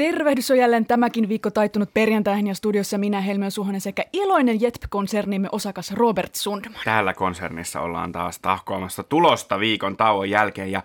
Tervehdys on jälleen tämäkin viikko taittunut perjantaihin ja studiossa minä Helmiä Suhonen sekä iloinen Jetp-konsernimme osakas Robert Sundman. Täällä konsernissa ollaan taas tahkoamassa tulosta viikon tauon jälkeen ja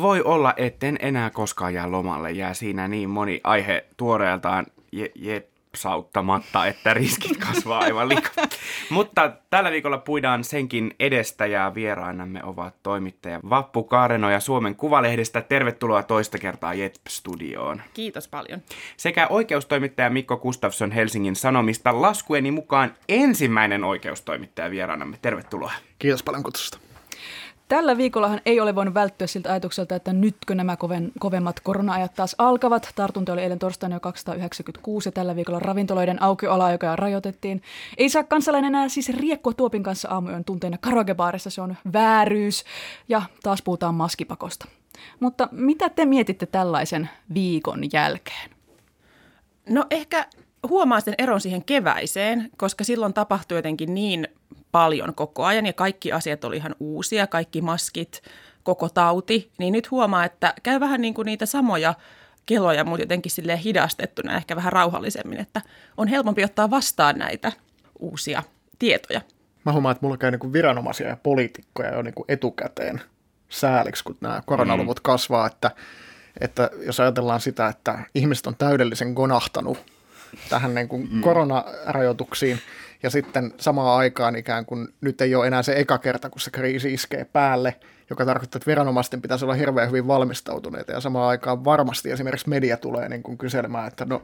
voi olla, etten enää koskaan jää lomalle. Jää siinä niin moni aihe tuoreeltaan je- jepsauttamatta, että riskit kasvaa aivan liikaa. Mutta tällä viikolla puidaan senkin edestä ja vierainamme ovat toimittaja Vappu Kaareno ja Suomen Kuvalehdestä. Tervetuloa toista kertaa Jetp-studioon. Kiitos paljon. Sekä oikeustoimittaja Mikko Gustafsson Helsingin Sanomista laskueni mukaan ensimmäinen oikeustoimittaja vieraanamme. Tervetuloa. Kiitos paljon kutsusta. Tällä viikollahan ei ole voinut välttyä siltä ajatukselta, että nytkö nämä koven, kovemmat korona-ajat taas alkavat. Tartunta oli eilen torstaina jo 296 ja tällä viikolla ravintoloiden aukioloa, joka rajoitettiin. Ei saa kansalainen enää siis riekkua Tuopin kanssa aamuyön tunteina karaokebaarissa, se on vääryys. Ja taas puhutaan maskipakosta. Mutta mitä te mietitte tällaisen viikon jälkeen? No ehkä huomaa sen eron siihen keväiseen, koska silloin tapahtui jotenkin niin paljon koko ajan ja kaikki asiat oli ihan uusia, kaikki maskit, koko tauti, niin nyt huomaa, että käy vähän niin kuin niitä samoja keloja, mutta jotenkin silleen hidastettuna, ehkä vähän rauhallisemmin, että on helpompi ottaa vastaan näitä uusia tietoja. Mä huomaan, että mulla käy niin kuin viranomaisia ja poliitikkoja jo niin kuin etukäteen sääliksi, kun nämä koronaluvut kasvaa, että, että jos ajatellaan sitä, että ihmiset on täydellisen gonahtanut tähän niin kuin mm. koronarajoituksiin, ja sitten samaan aikaan ikään kuin nyt ei ole enää se eka kerta, kun se kriisi iskee päälle, joka tarkoittaa, että viranomaisten pitäisi olla hirveän hyvin valmistautuneita, ja samaan aikaan varmasti esimerkiksi media tulee niin kuin kyselemään, että no,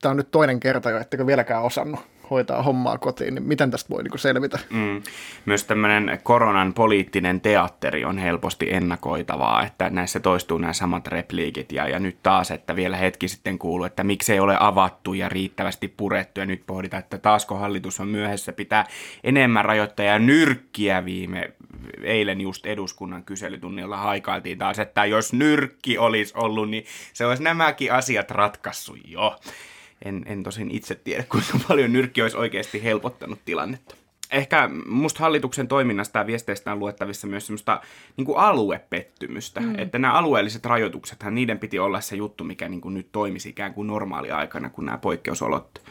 tämä on nyt toinen kerta jo, ettekö vieläkään osannut hoitaa hommaa kotiin, niin miten tästä voi niin selvitä? Mm. Myös tämmöinen koronan poliittinen teatteri on helposti ennakoitavaa, että näissä toistuu nämä samat repliikit ja, ja nyt taas, että vielä hetki sitten kuuluu, että miksei ole avattu ja riittävästi purettu ja nyt pohditaan, että taasko hallitus on myöhässä, pitää enemmän rajoittaa ja nyrkkiä viime eilen just eduskunnan kyselytunnilla haikailtiin taas, että jos nyrkki olisi ollut, niin se olisi nämäkin asiat ratkaissut jo. En, en tosin itse tiedä, kuinka paljon nyrkki olisi oikeasti helpottanut tilannetta. Ehkä musta hallituksen toiminnasta ja viesteistä on luettavissa myös semmoista niin kuin aluepettymystä. Mm. Että nämä alueelliset rajoituksethan, niiden piti olla se juttu, mikä niin kuin nyt toimisi ikään kuin normaaliaikana, kun nämä poikkeusolot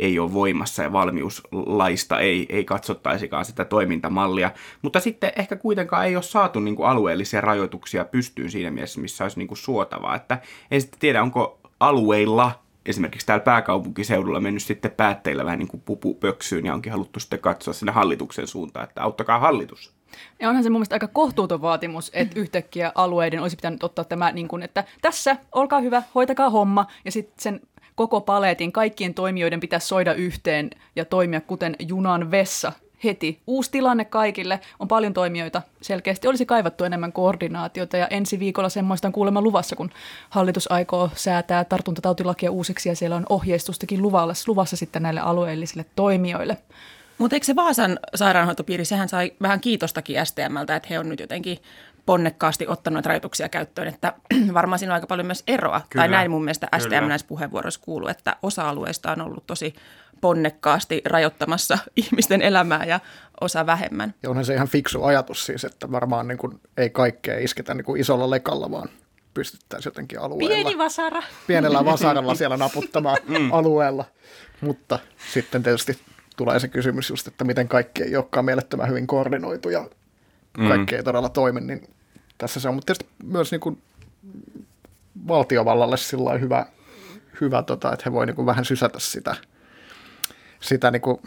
ei ole voimassa ja valmiuslaista ei, ei katsottaisikaan sitä toimintamallia. Mutta sitten ehkä kuitenkaan ei ole saatu niin kuin alueellisia rajoituksia pystyyn siinä mielessä, missä olisi niin kuin suotavaa. Että en sitten tiedä, onko alueilla esimerkiksi täällä pääkaupunkiseudulla mennyt sitten päätteillä vähän niin kuin pupu pöksyyn ja onkin haluttu sitten katsoa sinne hallituksen suuntaan, että auttakaa hallitus. Ja onhan se mun mielestä aika kohtuuton vaatimus, että yhtäkkiä alueiden olisi pitänyt ottaa tämä, niin kuin, että tässä, olkaa hyvä, hoitakaa homma, ja sitten sen koko paletin, kaikkien toimijoiden pitäisi soida yhteen ja toimia kuten junan vessa heti. Uusi tilanne kaikille, on paljon toimijoita. Selkeästi olisi kaivattu enemmän koordinaatiota ja ensi viikolla semmoista on kuulemma luvassa, kun hallitus aikoo säätää tartuntatautilakia uusiksi ja siellä on ohjeistustakin luvassa, luvassa sitten näille alueellisille toimijoille. Mutta eikö se Vaasan sairaanhoitopiiri, sehän sai vähän kiitostakin STMltä, että he on nyt jotenkin ponnekkaasti ottanut rajoituksia käyttöön, että varmaan siinä on aika paljon myös eroa. Kyllä, tai näin mun mielestä STM näissä puheenvuoroissa kuuluu, että osa alueista on ollut tosi ponnekkaasti rajoittamassa ihmisten elämää ja osa vähemmän. Ja onhan se ihan fiksu ajatus siis, että varmaan niin kuin ei kaikkea isketä niin kuin isolla lekalla, vaan pystyttäisiin jotenkin alueella. Pieni vasara. Pienellä vasaralla siellä naputtamaan mm. alueella. Mutta sitten tietysti tulee se kysymys just, että miten kaikki ei olekaan mielettömän hyvin koordinoitu ja kaikki mm. ei todella toimi, niin tässä se on. Mutta tietysti myös niin kuin valtiovallalle sillä hyvä, hyvä tota, että he voi niin kuin vähän sysätä sitä, sitä niin kuin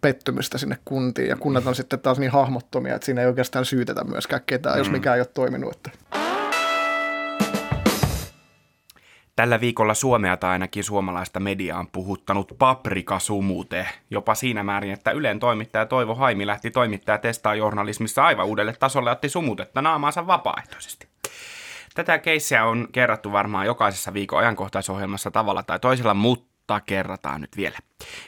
pettymystä sinne kuntiin. Ja kunnat on sitten taas niin hahmottomia, että siinä ei oikeastaan syytetä myöskään ketään, mm. jos mikään ei ole toiminut. Että. Tällä viikolla Suomea tai ainakin suomalaista mediaa on puhuttanut paprikasumute, jopa siinä määrin, että Ylen toimittaja Toivo Haimi lähti toimittaja testaa journalismissa aivan uudelle tasolle ja otti sumutetta naamaansa vapaaehtoisesti. Tätä keissiä on kerrattu varmaan jokaisessa viikon ajankohtaisohjelmassa tavalla tai toisella, mutta mutta kerrataan nyt vielä.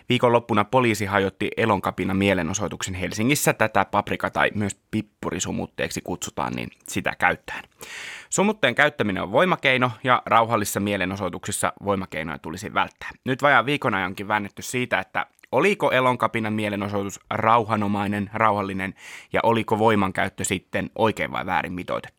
Viikonloppuna poliisi hajotti elonkapina mielenosoituksen Helsingissä. Tätä paprika tai myös pippurisumutteeksi kutsutaan, niin sitä käyttäen. Sumutteen käyttäminen on voimakeino ja rauhallisissa mielenosoituksissa voimakeinoja tulisi välttää. Nyt vajaa viikon ajankin väännetty siitä, että oliko Elonkapinan mielenosoitus rauhanomainen, rauhallinen ja oliko voimankäyttö sitten oikein vai väärin mitoitettua.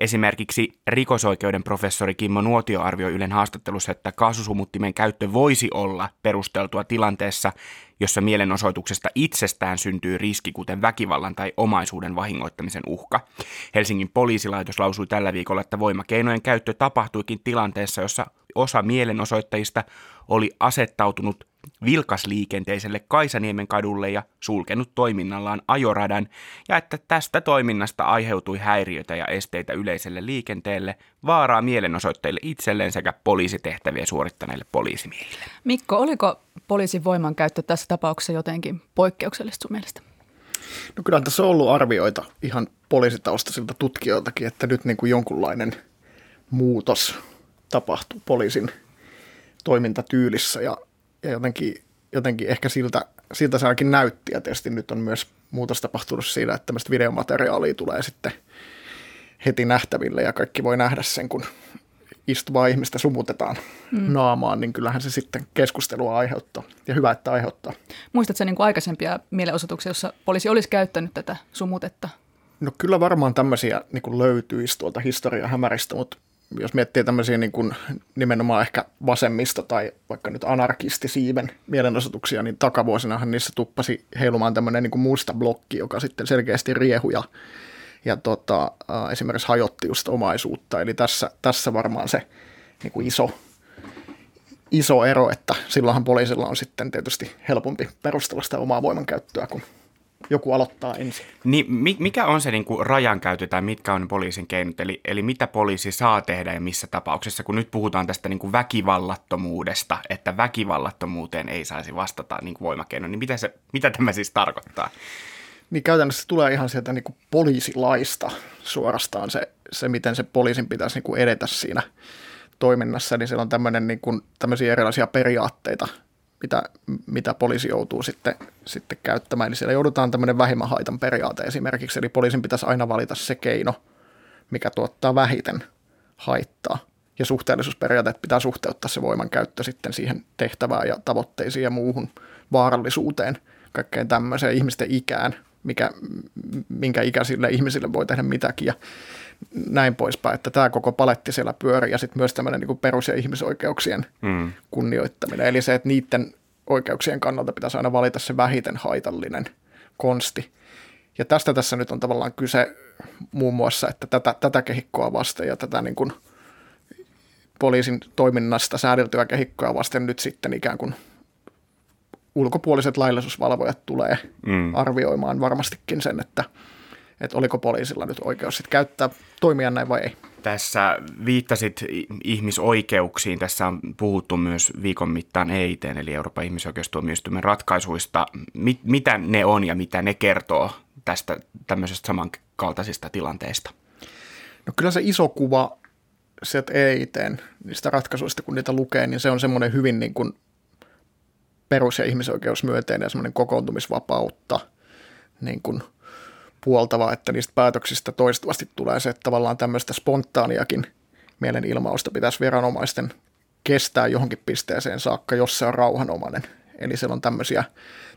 Esimerkiksi rikosoikeuden professori Kimmo Nuotio arvioi Ylen haastattelussa, että kaasusumuttimen käyttö voisi olla perusteltua tilanteessa, jossa mielenosoituksesta itsestään syntyy riski, kuten väkivallan tai omaisuuden vahingoittamisen uhka. Helsingin poliisilaitos lausui tällä viikolla, että voimakeinojen käyttö tapahtuikin tilanteessa, jossa osa mielenosoittajista oli asettautunut vilkasliikenteiselle Kaisaniemen kadulle ja sulkenut toiminnallaan ajoradan, ja että tästä toiminnasta aiheutui häiriötä ja esteitä yleiselle liikenteelle, vaaraa mielenosoittajille itselleen sekä poliisitehtäviä suorittaneille poliisimiehille. Mikko, oliko poliisin voimankäyttö tässä tapauksessa jotenkin poikkeuksellista sun mielestä? No kyllä tässä on ollut arvioita ihan poliisitaustasilta tutkijoiltakin, että nyt niin kuin jonkunlainen muutos tapahtuu poliisin toimintatyylissä ja, ja jotenkin, jotenkin ehkä siltä, siltä se ainakin näytti ja tietysti nyt on myös muutos tapahtunut siinä, että tämmöistä videomateriaalia tulee sitten heti nähtäville ja kaikki voi nähdä sen, kun istuvaa ihmistä sumutetaan mm. naamaan, niin kyllähän se sitten keskustelua aiheuttaa. Ja hyvä, että aiheuttaa. Muistatko niin kuin aikaisempia mielenosoituksia, jossa poliisi olisi käyttänyt tätä sumutetta? No kyllä varmaan tämmöisiä niin kuin löytyisi tuolta historian hämäristä, mutta jos miettii tämmöisiä niin kuin nimenomaan ehkä vasemmista tai vaikka nyt anarkistisiiven mielenosoituksia, niin takavuosinahan niissä tuppasi heilumaan tämmöinen niin kuin musta blokki, joka sitten selkeästi riehu ja, tota, esimerkiksi hajotti just omaisuutta. Eli tässä, tässä varmaan se niin kuin iso, iso ero, että silloinhan poliisilla on sitten tietysti helpompi perustella sitä omaa voimankäyttöä kuin joku aloittaa ensin. Niin, mikä on se niin kuin rajankäyttö tai mitkä on poliisin keinot, eli, eli mitä poliisi saa tehdä ja missä tapauksessa, kun nyt puhutaan tästä niin kuin väkivallattomuudesta, että väkivallattomuuteen ei saisi vastata niin kuin voimakeino, niin mitä, se, mitä tämä siis tarkoittaa? Niin käytännössä tulee ihan sieltä niin kuin poliisilaista suorastaan se, se, miten se poliisin pitäisi niin kuin edetä siinä toiminnassa, niin siellä on tämmöinen, niin kuin, tämmöisiä erilaisia periaatteita, mitä, mitä poliisi joutuu sitten, sitten käyttämään. Eli siellä joudutaan tämmöinen vähimmähaitan periaate esimerkiksi, eli poliisin pitäisi aina valita se keino, mikä tuottaa vähiten haittaa. Ja suhteellisuusperiaatteet pitää suhteuttaa se voiman käyttö sitten siihen tehtävään ja tavoitteisiin ja muuhun vaarallisuuteen, kaikkeen tämmöiseen ihmisten ikään, mikä, minkä ikäisille ihmisille voi tehdä mitäkin ja näin poispäin, että tämä koko paletti siellä pyörii ja sitten myös tämmöinen niin perus- ja ihmisoikeuksien mm. kunnioittaminen. Eli se, että niiden oikeuksien kannalta pitäisi aina valita se vähiten haitallinen konsti. Ja tästä tässä nyt on tavallaan kyse muun muassa, että tätä, tätä kehikkoa vasten ja tätä niin kuin poliisin toiminnasta säädeltyä kehikkoa vasten nyt sitten ikään kuin ulkopuoliset laillisuusvalvojat tulee mm. arvioimaan varmastikin sen, että, että oliko poliisilla nyt oikeus sit käyttää toimia näin vai ei. Tässä viittasit ihmisoikeuksiin. Tässä on puhuttu myös viikon mittaan EITen, eli Euroopan ihmisoikeustuomioistuimen ratkaisuista. Mit, mitä ne on ja mitä ne kertoo tästä tämmöisestä samankaltaisista tilanteista? No kyllä se iso kuva sieltä EITen, niistä ratkaisuista, kun niitä lukee, niin se on semmoinen hyvin niin kuin perus- ja ihmisoikeusmyönteinen ja semmoinen kokoontumisvapautta niin kuin puoltava, että niistä päätöksistä toistuvasti tulee se, että tavallaan tämmöistä spontaaniakin mielenilmausta pitäisi viranomaisten kestää johonkin pisteeseen saakka, jos se on rauhanomainen. Eli siellä on tämmöisiä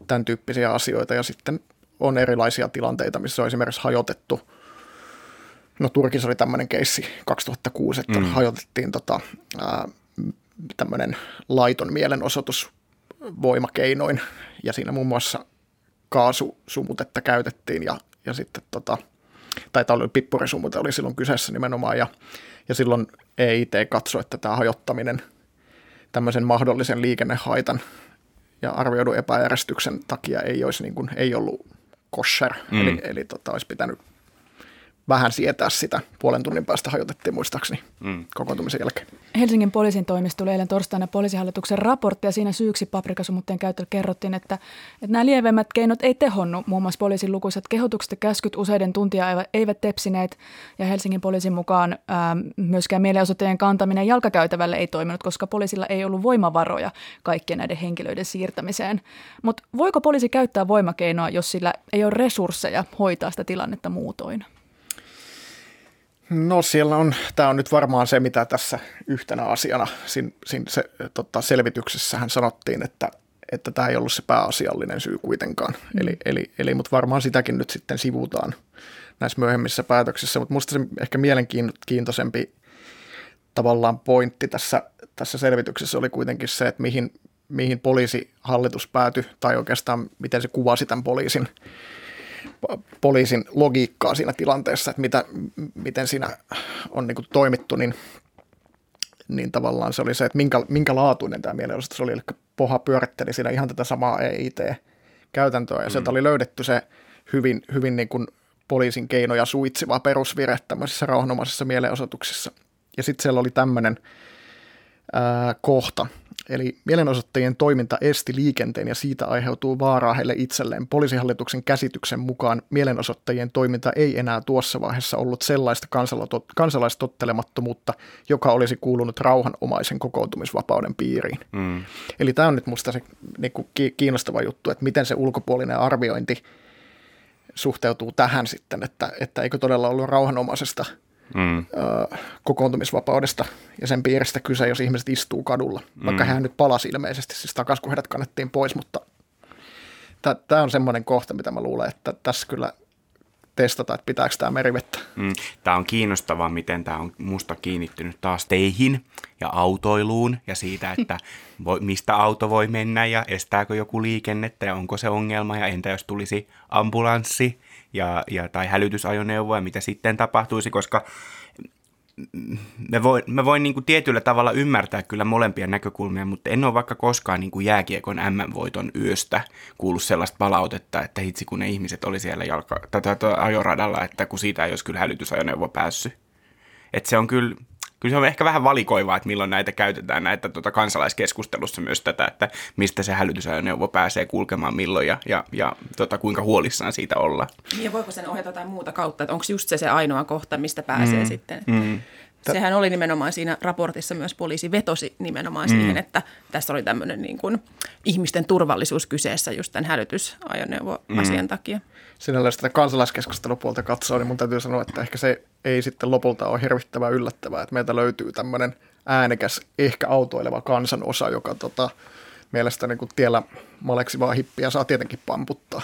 tämän tyyppisiä asioita ja sitten on erilaisia tilanteita, missä on esimerkiksi hajotettu No Turkissa oli tämmöinen keissi 2006, että mm. hajotettiin tota, tämmöinen laiton mielenosoitus voimakeinoin ja siinä muun muassa kaasusumutetta käytettiin ja, ja sitten tota, tai tämä oli pippurisumute oli silloin kyseessä nimenomaan ja, ja silloin EIT katsoi, että tämä hajottaminen tämmöisen mahdollisen liikennehaitan ja arvioidun epäjärjestyksen takia ei olisi niin kuin, ei ollut kosher, mm. eli, eli tota, olisi pitänyt vähän sietää sitä. Puolen tunnin päästä hajotettiin muistaakseni mm. kokoontumisen jälkeen. Helsingin poliisin toimisto tuli eilen torstaina poliisihallituksen raportti ja siinä syyksi paprikasumutteen käytöllä kerrottiin, että, että nämä lievemmät keinot ei tehonnut. Muun muassa poliisin lukuisat kehotukset ja käskyt useiden tuntia eivät tepsineet ja Helsingin poliisin mukaan ää, myöskään mielenosoittajien kantaminen jalkakäytävälle ei toiminut, koska poliisilla ei ollut voimavaroja kaikkien näiden henkilöiden siirtämiseen. Mutta voiko poliisi käyttää voimakeinoa, jos sillä ei ole resursseja hoitaa sitä tilannetta muutoin? No siellä on, tämä on nyt varmaan se, mitä tässä yhtenä asiana siinä, siinä se, tota, selvityksessähän sanottiin, että, että tämä ei ollut se pääasiallinen syy kuitenkaan. Mm. Eli, eli, eli mutta varmaan sitäkin nyt sitten sivutaan näissä myöhemmissä päätöksissä, mutta minusta se ehkä mielenkiintoisempi tavallaan pointti tässä, tässä selvityksessä oli kuitenkin se, että mihin, mihin poliisihallitus päätyi, tai oikeastaan miten se kuvasi tämän poliisin poliisin logiikkaa siinä tilanteessa, että mitä, miten siinä on niin kuin toimittu, niin, niin tavallaan se oli se, että minkä, minkä laatuinen tämä mielenosoitus oli. Eli Poha pyöritteli siinä ihan tätä samaa EIT-käytäntöä, ja mm. sieltä oli löydetty se hyvin, hyvin niin kuin poliisin keinoja suitsiva perusvire tämmöisissä rauhanomaisissa mielenosoituksissa. Ja sitten siellä oli tämmöinen kohta, Eli mielenosoittajien toiminta esti liikenteen ja siitä aiheutuu vaaraa heille itselleen. Poliisihallituksen käsityksen mukaan mielenosoittajien toiminta ei enää tuossa vaiheessa ollut sellaista kansalaistottelemattomuutta, joka olisi kuulunut rauhanomaisen kokoontumisvapauden piiriin. Mm. Eli tämä on nyt minusta se niin kuin kiinnostava juttu, että miten se ulkopuolinen arviointi suhteutuu tähän sitten, että, että eikö todella ollut rauhanomaisesta – mm. ö, kokoontumisvapaudesta ja sen piiristä kyse, jos ihmiset istuu kadulla. Mm. Vaikka hän nyt palasi ilmeisesti, siis takaisin kun heidät kannettiin pois, mutta tämä on semmoinen kohta, mitä mä luulen, että tässä kyllä testata, että pitääkö tämä merivettä. Mm. Tämä on kiinnostavaa, miten tämä on musta kiinnittynyt taas teihin ja autoiluun ja siitä, että voi, mistä auto voi mennä ja estääkö joku liikennettä ja onko se ongelma ja entä jos tulisi ambulanssi ja, ja, tai hälytysajoneuvoa, mitä sitten tapahtuisi, koska me voin, mä voin niin kuin tietyllä tavalla ymmärtää kyllä molempia näkökulmia, mutta en ole vaikka koskaan niin kuin jääkiekon MM-voiton yöstä kuullut sellaista palautetta, että hitsi kun ne ihmiset oli siellä jalka, tätä, tätä ajoradalla, että kun siitä ei olisi kyllä hälytysajoneuvo päässyt. Että se on kyllä, kyllä se on ehkä vähän valikoivaa, että milloin näitä käytetään, näitä tuota kansalaiskeskustelussa myös tätä, että mistä se hälytysajoneuvo pääsee kulkemaan milloin ja, ja, ja tota, kuinka huolissaan siitä olla. Ja voiko sen ohjata jotain muuta kautta, että onko just se se ainoa kohta, mistä pääsee mm. sitten? Mm. Sehän oli nimenomaan siinä raportissa myös poliisi vetosi nimenomaan mm. siihen, että tässä oli tämmöinen niin kuin ihmisten turvallisuus kyseessä just tämän hälytysajoneuvo-asian mm. takia. Sinällään sitä kansalaiskeskustelupuolta katsoo, niin mun täytyy sanoa, että ehkä se ei sitten lopulta ole hirvittävän yllättävää, että meiltä löytyy tämmöinen äänekäs, ehkä autoileva kansanosa, joka tota, mielestäni kun tiellä maleksivaa hippiä saa tietenkin pamputtaa.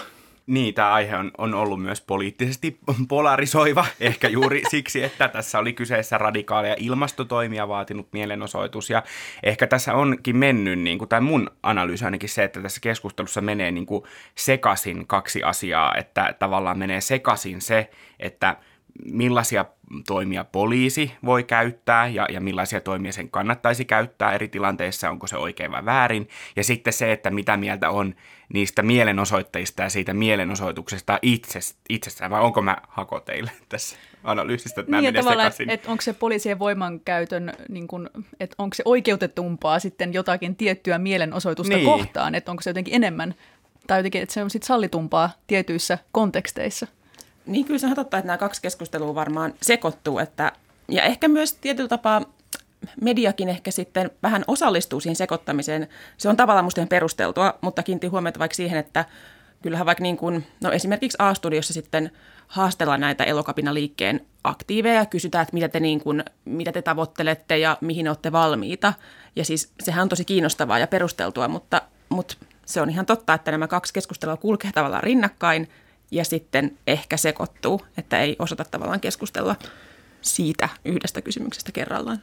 Niin, tämä aihe on, on ollut myös poliittisesti polarisoiva, ehkä juuri siksi, että tässä oli kyseessä radikaaleja ilmastotoimia vaatinut mielenosoitus. Ja ehkä tässä onkin mennyt, niin kuin, tai mun analyysi ainakin se, että tässä keskustelussa menee niin kuin sekasin kaksi asiaa, että tavallaan menee sekasin se, että – millaisia toimia poliisi voi käyttää ja, ja millaisia toimia sen kannattaisi käyttää eri tilanteissa, onko se oikein vai väärin. Ja sitten se, että mitä mieltä on niistä mielenosoittajista ja siitä mielenosoituksesta itses, itsessään, vai onko mä hako teille tässä analyysistä, että niin, tavallaan, että et onko se poliisien voimankäytön, niin kun, että onko se oikeutetumpaa sitten jotakin tiettyä mielenosoitusta niin. kohtaan, että onko se jotenkin enemmän, tai jotenkin, että se on sitten sallitumpaa tietyissä konteksteissa. Niin kyllä se on totta, että nämä kaksi keskustelua varmaan sekoittuu, että, ja ehkä myös tietyllä tapaa mediakin ehkä sitten vähän osallistuu siihen sekoittamiseen. Se on tavallaan musta ihan perusteltua, mutta kiinnitti huomiota vaikka siihen, että kyllähän vaikka niin kuin, no esimerkiksi A-studiossa sitten haastellaan näitä elokapinaliikkeen aktiiveja ja kysytään, että mitä te, niin kuin, mitä te tavoittelette ja mihin olette valmiita. Ja siis sehän on tosi kiinnostavaa ja perusteltua, mutta, mutta se on ihan totta, että nämä kaksi keskustelua kulkee tavallaan rinnakkain – ja sitten ehkä sekoittuu, että ei osata tavallaan keskustella siitä yhdestä kysymyksestä kerrallaan.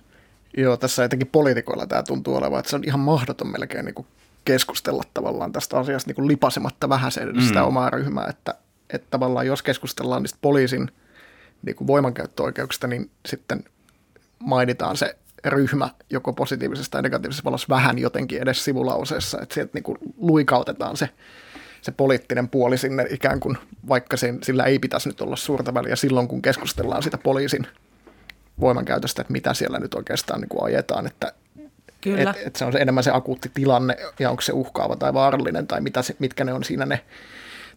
Joo, tässä etenkin poliitikoilla tämä tuntuu olevan, että se on ihan mahdoton melkein niin kuin keskustella tavallaan tästä asiasta niin kuin lipasematta vähän sitä mm. omaa ryhmää, että, että tavallaan jos keskustellaan niistä poliisin niin kuin voimankäyttöoikeuksista, niin sitten mainitaan se ryhmä joko positiivisesta tai negatiivisessa valossa vähän jotenkin edes sivulauseessa, että sieltä niin kuin luikautetaan se se poliittinen puoli sinne ikään kuin, vaikka sen, sillä ei pitäisi nyt olla suurta väliä silloin, kun keskustellaan sitä poliisin voimankäytöstä, että mitä siellä nyt oikeastaan niin kuin ajetaan, että Kyllä. et, et se on se enemmän se akuutti tilanne ja onko se uhkaava tai vaarallinen tai mitä se, mitkä ne on siinä ne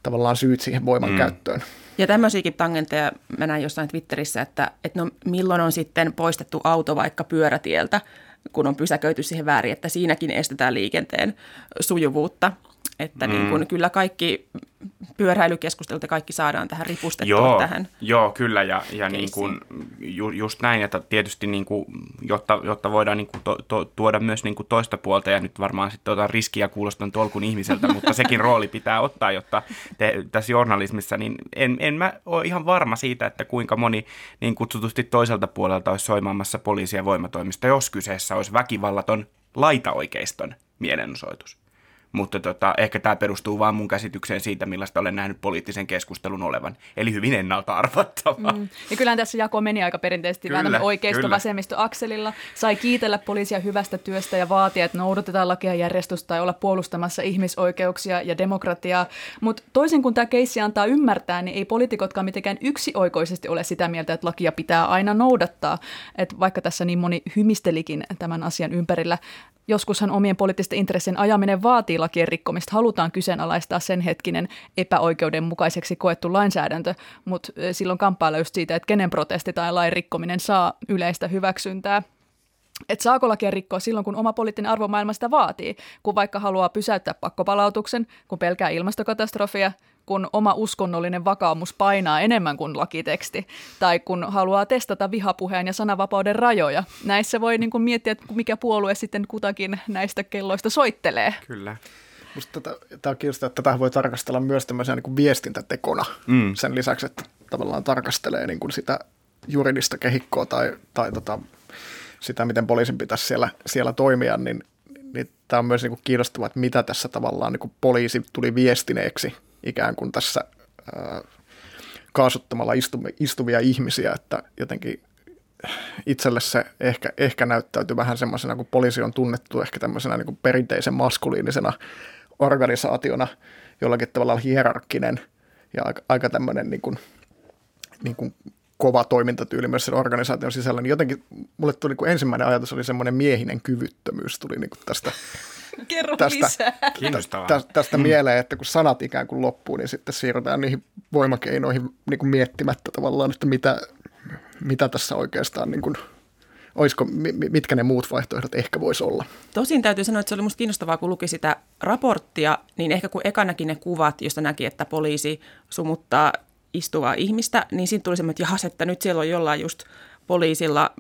tavallaan syyt siihen voimankäyttöön. Ja tämmöisiäkin tangentteja mä näin jossain Twitterissä, että, että no milloin on sitten poistettu auto vaikka pyörätieltä, kun on pysäköity siihen väärin, että siinäkin estetään liikenteen sujuvuutta. Että mm. niin kun, kyllä kaikki pyöräilykeskustelut ja kaikki saadaan tähän ripustettua Joo, tähän. joo kyllä ja, ja niin kuin, ju, just näin, että tietysti niin kuin, jotta, jotta voidaan niin kuin to, to, tuoda myös niin kuin toista puolta ja nyt varmaan sitten otan riskiä kuulostan tolkun ihmiseltä, mutta sekin rooli pitää ottaa, jotta te, tässä journalismissa, niin en, en mä ole ihan varma siitä, että kuinka moni niin kutsutusti toiselta puolelta olisi soimaamassa poliisia voimatoimista, jos kyseessä olisi väkivallaton laitaoikeiston mielenosoitus. Mutta tota, ehkä tämä perustuu vaan mun käsitykseen siitä, millaista olen nähnyt poliittisen keskustelun olevan. Eli hyvin ennalta arvattavaa. Mm. Ja kyllähän tässä jako meni aika perinteisesti kyllä, vähän oikeisto-vasemmisto-akselilla. Sai kiitellä poliisia hyvästä työstä ja vaatia, että noudatetaan lakia järjestystä tai olla puolustamassa ihmisoikeuksia ja demokratiaa. Mutta toisin kuin tämä keissi antaa ymmärtää, niin ei poliitikotkaan mitenkään yksioikoisesti ole sitä mieltä, että lakia pitää aina noudattaa. Et vaikka tässä niin moni hymistelikin tämän asian ympärillä, Joskushan omien poliittisten intressien ajaminen vaatii lakien rikkomista. Halutaan kyseenalaistaa sen hetkinen epäoikeudenmukaiseksi koettu lainsäädäntö, mutta silloin kamppailla just siitä, että kenen protesti tai lain rikkominen saa yleistä hyväksyntää. Että saako lakia rikkoa silloin, kun oma poliittinen arvomaailma sitä vaatii, kun vaikka haluaa pysäyttää pakkopalautuksen, kun pelkää ilmastokatastrofia, kun oma uskonnollinen vakaumus painaa enemmän kuin lakiteksti, tai kun haluaa testata vihapuheen ja sananvapauden rajoja. Näissä voi niin kuin miettiä, että mikä puolue sitten kutakin näistä kelloista soittelee. Kyllä. Musta tätä, tämä on kiinnostaa, että tätä voi tarkastella myös tämmöisenä niin kuin viestintätekona mm. sen lisäksi, että tavallaan tarkastelee niin kuin sitä juridista kehikkoa tai, tai tota, sitä, miten poliisin pitäisi siellä, siellä toimia, niin, niin tämä on myös niin kuin kiinnostavaa, että mitä tässä tavallaan niin kuin poliisi tuli viestineeksi ikään kuin tässä ää, kaasuttamalla istuvia, ihmisiä, että jotenkin itselle se ehkä, ehkä näyttäytyy vähän semmoisena, kun poliisi on tunnettu ehkä tämmöisenä niin kuin perinteisen maskuliinisena organisaationa, jollakin tavalla hierarkkinen ja aika, aika tämmöinen niin kuin, niin kuin kova toimintatyyli myös sen organisaation sisällä, niin jotenkin mulle tuli niin ensimmäinen ajatus oli semmoinen miehinen kyvyttömyys tuli niin kuin tästä Kerro tästä, lisää. tästä, tästä mm. mieleen, että kun sanat ikään kuin loppuu, niin sitten siirrytään niihin voimakeinoihin niin kuin miettimättä tavallaan, että mitä, mitä tässä oikeastaan niin kuin, olisiko, mitkä ne muut vaihtoehdot ehkä voisi olla. Tosin täytyy sanoa, että se oli musta kiinnostavaa, kun luki sitä raporttia, niin ehkä kun ekanakin ne kuvat, josta näki, että poliisi sumuttaa istuvaa ihmistä, niin siinä tuli semmoinen, että jahas, että nyt siellä on jollain just poliisilla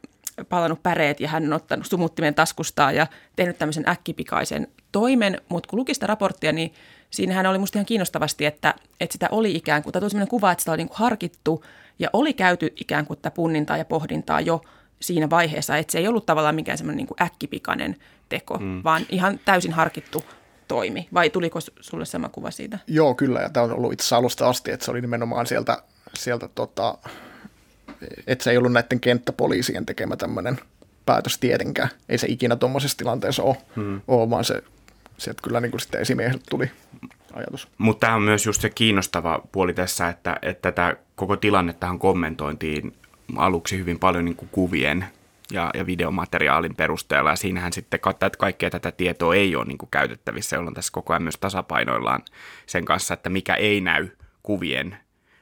palannut päreet ja hän on ottanut sumuttimen taskustaan ja tehnyt tämmöisen äkkipikaisen toimen, mutta kun luki sitä raporttia, niin siinähän oli musta ihan kiinnostavasti, että, että sitä oli ikään kuin, tai tuli sellainen kuva, että sitä oli niin kuin harkittu ja oli käyty ikään kuin tätä punnintaa ja pohdintaa jo siinä vaiheessa, että se ei ollut tavallaan mikään semmoinen niin kuin äkkipikainen teko, mm. vaan ihan täysin harkittu toimi. Vai tuliko sulle sama kuva siitä? Joo, kyllä, ja tämä on ollut itse alusta asti, että se oli nimenomaan sieltä, sieltä tota, että se ei ollut näiden kenttäpoliisien tekemä tämmöinen päätös tietenkään. Ei se ikinä tuommoisessa tilanteessa ole, hmm. ole vaan se, sieltä kyllä niin kuin sitten esimieheltä tuli ajatus. Mutta tämä on myös just se kiinnostava puoli tässä, että, että tätä koko tähän kommentointiin aluksi hyvin paljon niin kuin kuvien ja, ja videomateriaalin perusteella. Ja siinähän sitten että kaikkea tätä tietoa ei ole niin kuin käytettävissä, jolloin tässä koko ajan myös tasapainoillaan sen kanssa, että mikä ei näy kuvien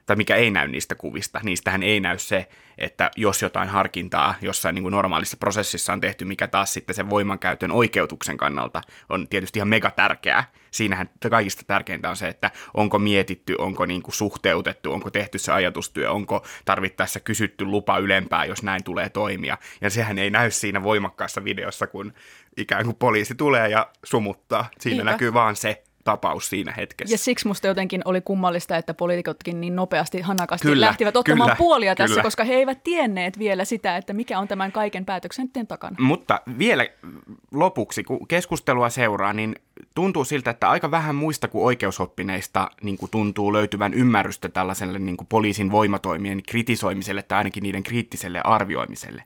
tai mikä ei näy niistä kuvista. Niistähän ei näy se, että jos jotain harkintaa jossain niin kuin normaalissa prosessissa on tehty, mikä taas sitten sen voimankäytön oikeutuksen kannalta on tietysti ihan mega tärkeää. Siinähän kaikista tärkeintä on se, että onko mietitty, onko niin kuin suhteutettu, onko tehty se ajatustyö, onko tarvittaessa kysytty lupa ylempää, jos näin tulee toimia. Ja sehän ei näy siinä voimakkaassa videossa, kun ikään kuin poliisi tulee ja sumuttaa. Siinä Niinpä. näkyy vaan se, tapaus siinä hetkessä. Ja siksi musta jotenkin oli kummallista, että poliitikotkin niin nopeasti hanakasti kyllä, lähtivät ottamaan kyllä, puolia tässä, kyllä. koska he eivät tienneet vielä sitä, että mikä on tämän kaiken päätöksenteen takana. Mutta vielä lopuksi, kun keskustelua seuraa, niin tuntuu siltä, että aika vähän muista kuin oikeusoppineista niin kuin tuntuu löytyvän ymmärrystä tällaiselle niin kuin poliisin voimatoimien kritisoimiselle tai ainakin niiden kriittiselle arvioimiselle.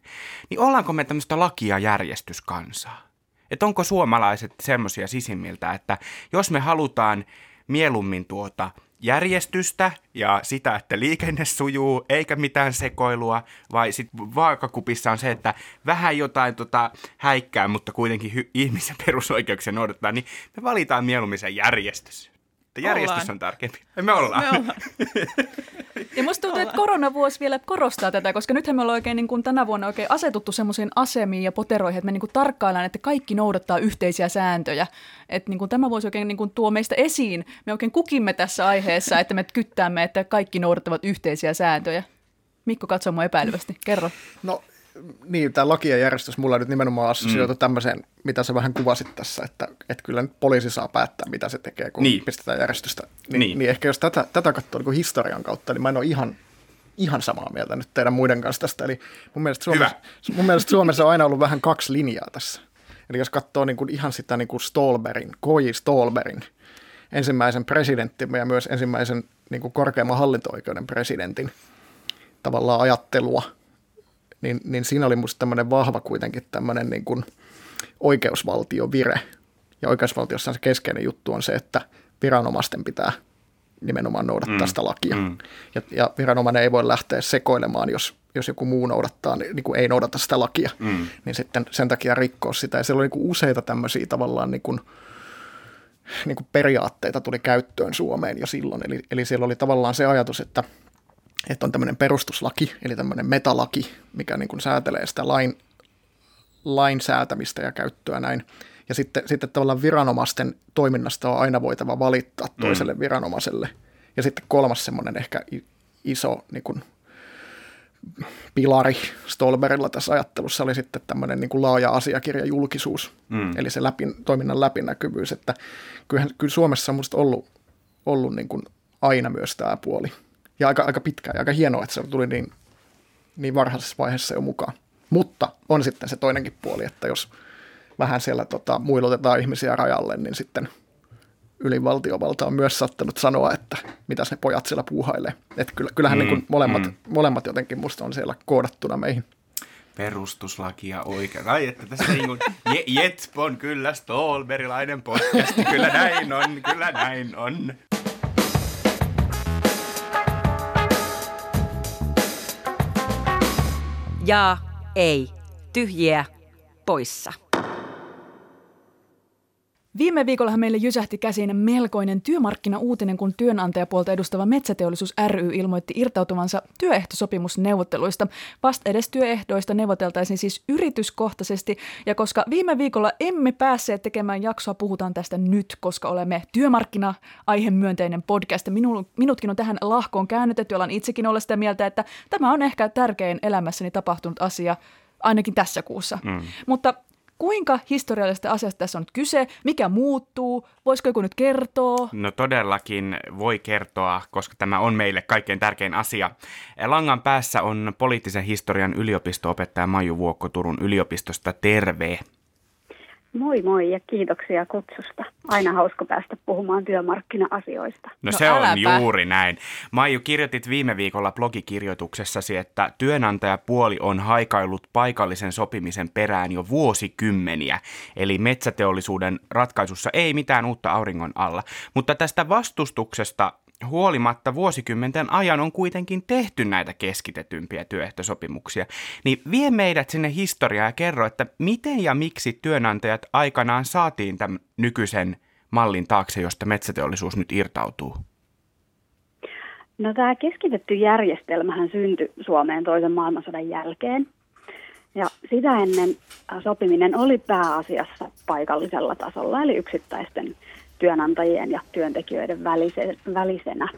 Niin ollaanko me tämmöistä lakia järjestyskansaa? Että onko suomalaiset semmoisia sisimmiltä, että jos me halutaan mieluummin tuota järjestystä ja sitä, että liikenne sujuu, eikä mitään sekoilua, vai sitten vaakakupissa on se, että vähän jotain tota häikkää, mutta kuitenkin hy- ihmisen perusoikeuksia noudattaa, niin me valitaan mieluummin se järjestys. Että järjestys Ollaan. on tärkeämpi. Me ollaan. Me ollaan. Ja musta tuntuu, että koronavuosi vielä korostaa tätä, koska nythän me ollaan oikein niin kuin tänä vuonna oikein asetuttu semmoisiin asemiin ja poteroihin, että me niin kuin tarkkaillaan, että kaikki noudattaa yhteisiä sääntöjä. Että niin kuin tämä vuosi oikein niin kuin tuo meistä esiin. Me oikein kukimme tässä aiheessa, että me kyttäämme, että kaikki noudattavat yhteisiä sääntöjä. Mikko katsoo mua epäilevästi. Kerro. No niin, tämä laki ja järjestys mulla nyt nimenomaan assosioitu mm. tämmöiseen, mitä sä vähän kuvasit tässä, että, että kyllä nyt poliisi saa päättää, mitä se tekee, kun Niin. pistetään järjestystä. Niin, Niin. niin. niin ehkä jos tätä, tätä katsoo niin historian kautta, niin mä en ole ihan, ihan samaa mieltä nyt teidän muiden kanssa tästä. Eli mun mielestä, Suomessa, mun mielestä Suomessa on aina ollut vähän kaksi linjaa tässä. Eli jos katsoo niin kuin ihan sitä niin kuin Stolberin, Koji Stolberin, ensimmäisen presidenttimme ja myös ensimmäisen niin kuin korkeamman hallinto-oikeuden presidentin tavallaan ajattelua, niin, niin siinä oli musta tämmöinen vahva kuitenkin tämmöinen niin kuin oikeusvaltiovire. Ja oikeusvaltiossa se keskeinen juttu on se, että viranomaisten pitää nimenomaan noudattaa mm, sitä lakia. mm. Ja, ja viranomainen ei voi lähteä sekoilemaan, jos, jos joku muu noudattaa, niin, niin kuin ei noudata sitä lakia, Mm. niin sitten sen takia rikkoa sitä. Ja siellä oli niin kuin useita tämmöisiä tavallaan niin kuin, niin kuin periaatteita tuli käyttöön Suomeen jo silloin. Eli, eli siellä oli tavallaan se ajatus, että, että on tämmöinen perustuslaki, eli tämmöinen metalaki, mikä niin kuin säätelee sitä lain, lain säätämistä ja käyttöä näin. Ja sitten, sitten tavallaan viranomaisten toiminnasta on aina voitava valittaa toiselle mm. viranomaiselle. Ja sitten kolmas semmoinen ehkä iso niin kuin, pilari Stolberilla tässä ajattelussa oli sitten tämmöinen niin kuin laaja asiakirja julkisuus, Mm. eli se läpi, toiminnan läpinäkyvyys, että kyllähän, kyllä Suomessa on musta ollut, ollut niin kuin aina myös tämä puoli. Ja aika, aika pitkään ja aika hienoa, että se tuli niin, niin varhaisessa vaiheessa jo mukaan. Mutta on sitten se toinenkin puoli, että jos vähän siellä tota, muilutetaan ihmisiä rajalle, niin sitten ylivaltiovalta on myös saattanut sanoa, että mitäs ne pojat siellä puuhailee. Että kyllä, kyllähän Mm, mm, niin kuin molemmat, mm. mm. molemmat jotenkin musta on siellä koodattuna meihin. Perustuslaki ja oikea. Ai, että tässä niin kuin, Je- Jetp on kyllä Stolberilainen podcast. Kyllä näin on, kyllä näin on. Ja ei. Tyhjiä. Poissa. Viime viikollahan meille jysähti käsiin melkoinen työmarkkinauutinen, kun työnantajapuolta edustava Metsäteollisuus ry ilmoitti irtautuvansa työehtosopimusneuvotteluista. Vasta edes työehdoista neuvoteltaisiin siis yrityskohtaisesti, ja koska viime viikolla emme päässeet tekemään jaksoa, puhutaan tästä nyt, koska olemme työmarkkina-aihemyönteinen podcast. Minu, minutkin on tähän lahkoon käännytetty, alan itsekin olla sitä mieltä, että tämä on ehkä tärkein elämässäni tapahtunut asia, ainakin tässä kuussa. Mm. Mutta Kuinka historiallisesta asiasta tässä on nyt kyse? Mikä muuttuu? Voisiko joku nyt kertoa? No todellakin voi kertoa, koska tämä on meille kaikkein tärkein asia. Langan päässä on poliittisen historian yliopisto-opettaja Maiju Vuokko Turun yliopistosta. Terve! Moi moi ja kiitoksia kutsusta. Aina hauska päästä puhumaan työmarkkina-asioista. No, No se on äläpä. juuri näin. Maiju, kirjoitit viime viikolla blogikirjoituksessasi, että työnantajapuoli on haikaillut paikallisen sopimisen perään jo vuosikymmeniä. Eli metsäteollisuuden ratkaisussa ei mitään uutta auringon alla. Mutta tästä vastustuksesta huolimatta vuosikymmenten ajan on kuitenkin tehty näitä keskitetympiä työehtosopimuksia. Niin vie meidät sinne historiaan ja kerro, että miten ja miksi työnantajat aikanaan saatiin tämän nykyisen mallin taakse, josta metsäteollisuus nyt irtautuu? No tämä keskitetty järjestelmähän syntyi Suomeen toisen maailmansodan jälkeen. Ja sitä ennen sopiminen oli pääasiassa paikallisella tasolla, eli yksittäisten työnantajien ja työntekijöiden välise, välisenä.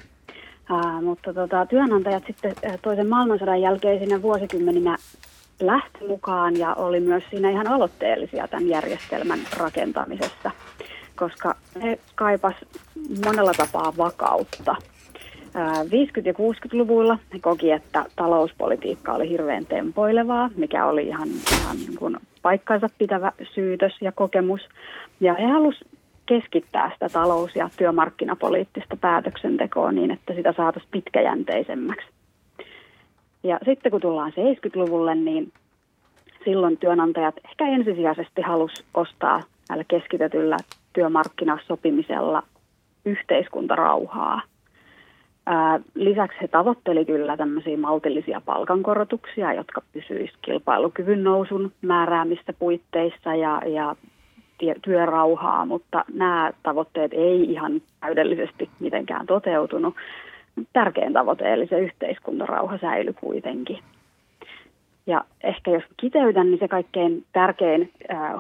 Ää, mutta tota, työnantajat sitten toisen maailmansodan jälkeisinä vuosikymmeninä lähti mukaan ja oli myös siinä ihan aloitteellisia tämän järjestelmän rakentamisessa, koska he kaipas monella tapaa vakautta. Ää, 50- ja 60-luvuilla he koki, että talouspolitiikka oli hirveän tempoilevaa, mikä oli ihan, ihan niin kuin paikkansa pitävä syytös ja kokemus. Ja he halusivat keskittää sitä talous- ja työmarkkinapoliittista päätöksentekoa niin, että sitä saataisiin pitkäjänteisemmäksi. Ja sitten kun tullaan 70-luvulle, niin silloin työnantajat ehkä ensisijaisesti halus ostaa näillä keskitetyllä työmarkkinasopimisella yhteiskuntarauhaa. Ää, lisäksi he tavoitteli kyllä tämmöisiä maltillisia palkankorotuksia, jotka pysyisivät kilpailukyvyn nousun määräämistä puitteissa ja, ja työrauhaa, mutta nämä tavoitteet ei ihan täydellisesti mitenkään toteutunut. Tärkein tavoite eli se yhteiskuntarauha säilyi kuitenkin. Ja ehkä jos kiteytän, niin se kaikkein tärkein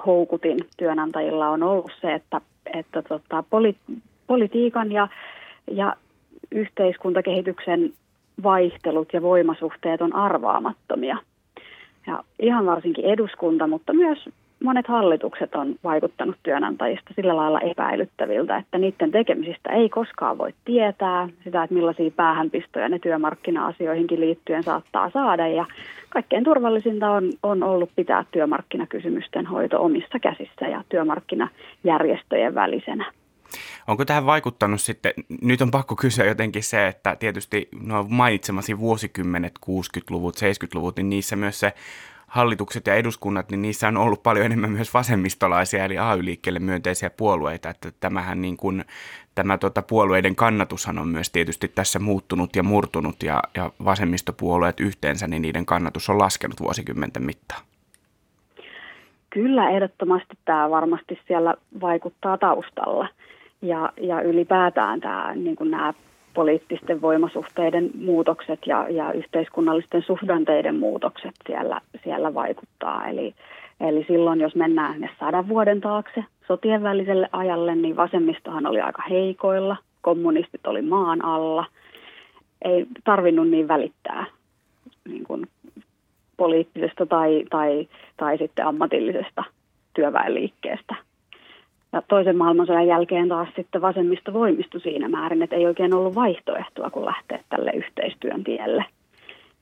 houkutin työnantajilla on ollut se, että, että tota, poli- politiikan ja, ja yhteiskuntakehityksen vaihtelut ja voimasuhteet on arvaamattomia. Ja ihan varsinkin eduskunta, mutta myös monet hallitukset on vaikuttanut työnantajista sillä lailla epäilyttäviltä, että niiden tekemisistä ei koskaan voi tietää sitä, että millaisia päähänpistoja ne työmarkkina-asioihinkin liittyen saattaa saada. Ja kaikkein turvallisinta on, on ollut pitää työmarkkinakysymysten hoito omissa käsissä ja työmarkkinajärjestöjen välisenä. Onko tähän vaikuttanut sitten, nyt on pakko kysyä jotenkin se, että tietysti nuo mainitsemasi vuosikymmenet, 60-luvut, 70-luvut, niin niissä myös se hallitukset ja eduskunnat, niin niissä on ollut paljon enemmän myös vasemmistolaisia, eli AY-liikkeelle myönteisiä puolueita, että tämähän niin kuin, tämä tota, puolueiden kannatushan on myös tietysti tässä muuttunut ja murtunut, ja, ja vasemmistopuolueet yhteensä, niin niiden kannatus on laskenut vuosikymmenten mittaan. Kyllä, ehdottomasti tämä varmasti siellä vaikuttaa taustalla. Ja, ja ylipäätään tämä, niin kuin nämä poliittisten voimasuhteiden muutokset ja, ja yhteiskunnallisten suhdanteiden muutokset siellä, siellä vaikuttaa. Eli, eli silloin, jos mennään ne sadan vuoden taakse sotien väliselle ajalle, niin vasemmistohan oli aika heikoilla, kommunistit oli maan alla. Ei tarvinnut niin välittää niin kuin poliittisesta tai, tai, tai sitten ammatillisesta työväenliikkeestä ja toisen maailmansodan jälkeen taas sitten vasemmisto voimistui siinä määrin, että ei oikein ollut vaihtoehtoa, kun lähteä tälle yhteistyön tielle.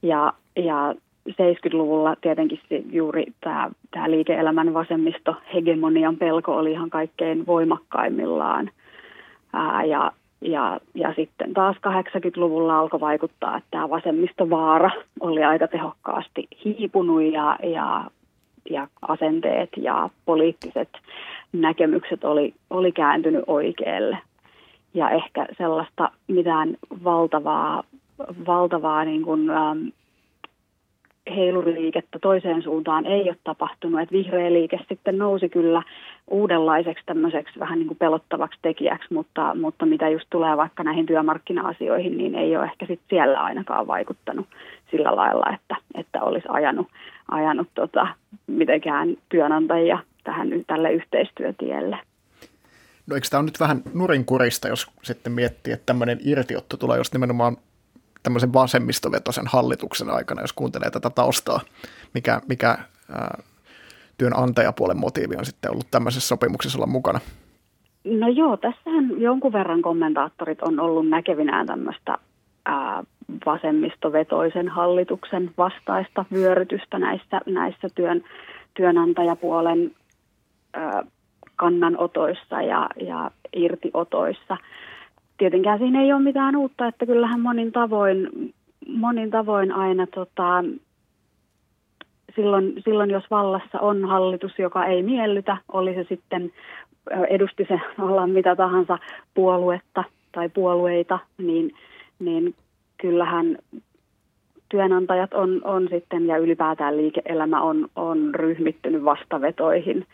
Ja, ja 70-luvulla tietenkin juuri tämä, tämä liike-elämän vasemmisto hegemonian pelko oli ihan kaikkein voimakkaimmillaan. Ää, ja, ja, ja sitten taas 80-luvulla alkoi vaikuttaa, että tämä vasemmistovaara oli aika tehokkaasti hiipunut ja, ja, ja asenteet ja poliittiset näkemykset oli, oli kääntynyt oikealle. Ja ehkä sellaista mitään valtavaa, valtavaa niin kuin, ähm, heiluriliikettä toiseen suuntaan ei ole tapahtunut. Että vihreä liike sitten nousi kyllä uudenlaiseksi tämmöiseksi vähän niin kuin pelottavaksi tekijäksi, mutta, mutta mitä just tulee vaikka näihin työmarkkina-asioihin, niin ei ole ehkä sitten siellä ainakaan vaikuttanut sillä lailla, että, että olisi ajanut, ajanut tota, mitenkään työnantajia tähän, tälle yhteistyötielle. No eikö tämä ole nyt vähän nurinkurista, jos sitten miettii, että tämmöinen irtiotto tulee just nimenomaan tämmöisen vasemmistovetoisen hallituksen aikana, jos kuuntelee tätä taustaa, mikä, mikä ää, työnantajapuolen motiivi on sitten ollut tämmöisessä sopimuksessa olla mukana? No joo, tässähän jonkun verran kommentaattorit on ollut näkevinään tämmöistä ää, vasemmistovetoisen hallituksen vastaista vyörytystä näissä, näissä työn, työnantajapuolen kannanotoissa ja, ja irtiotoissa. Tietenkään siinä ei ole mitään uutta, että kyllähän monin tavoin, monin tavoin aina tota, silloin, silloin, jos vallassa on hallitus, joka ei miellytä, oli se sitten, edusti se olla mitä tahansa puoluetta tai puolueita, niin, niin kyllähän työnantajat on, on sitten ja ylipäätään liike-elämä on, on ryhmittynyt vastavetoihin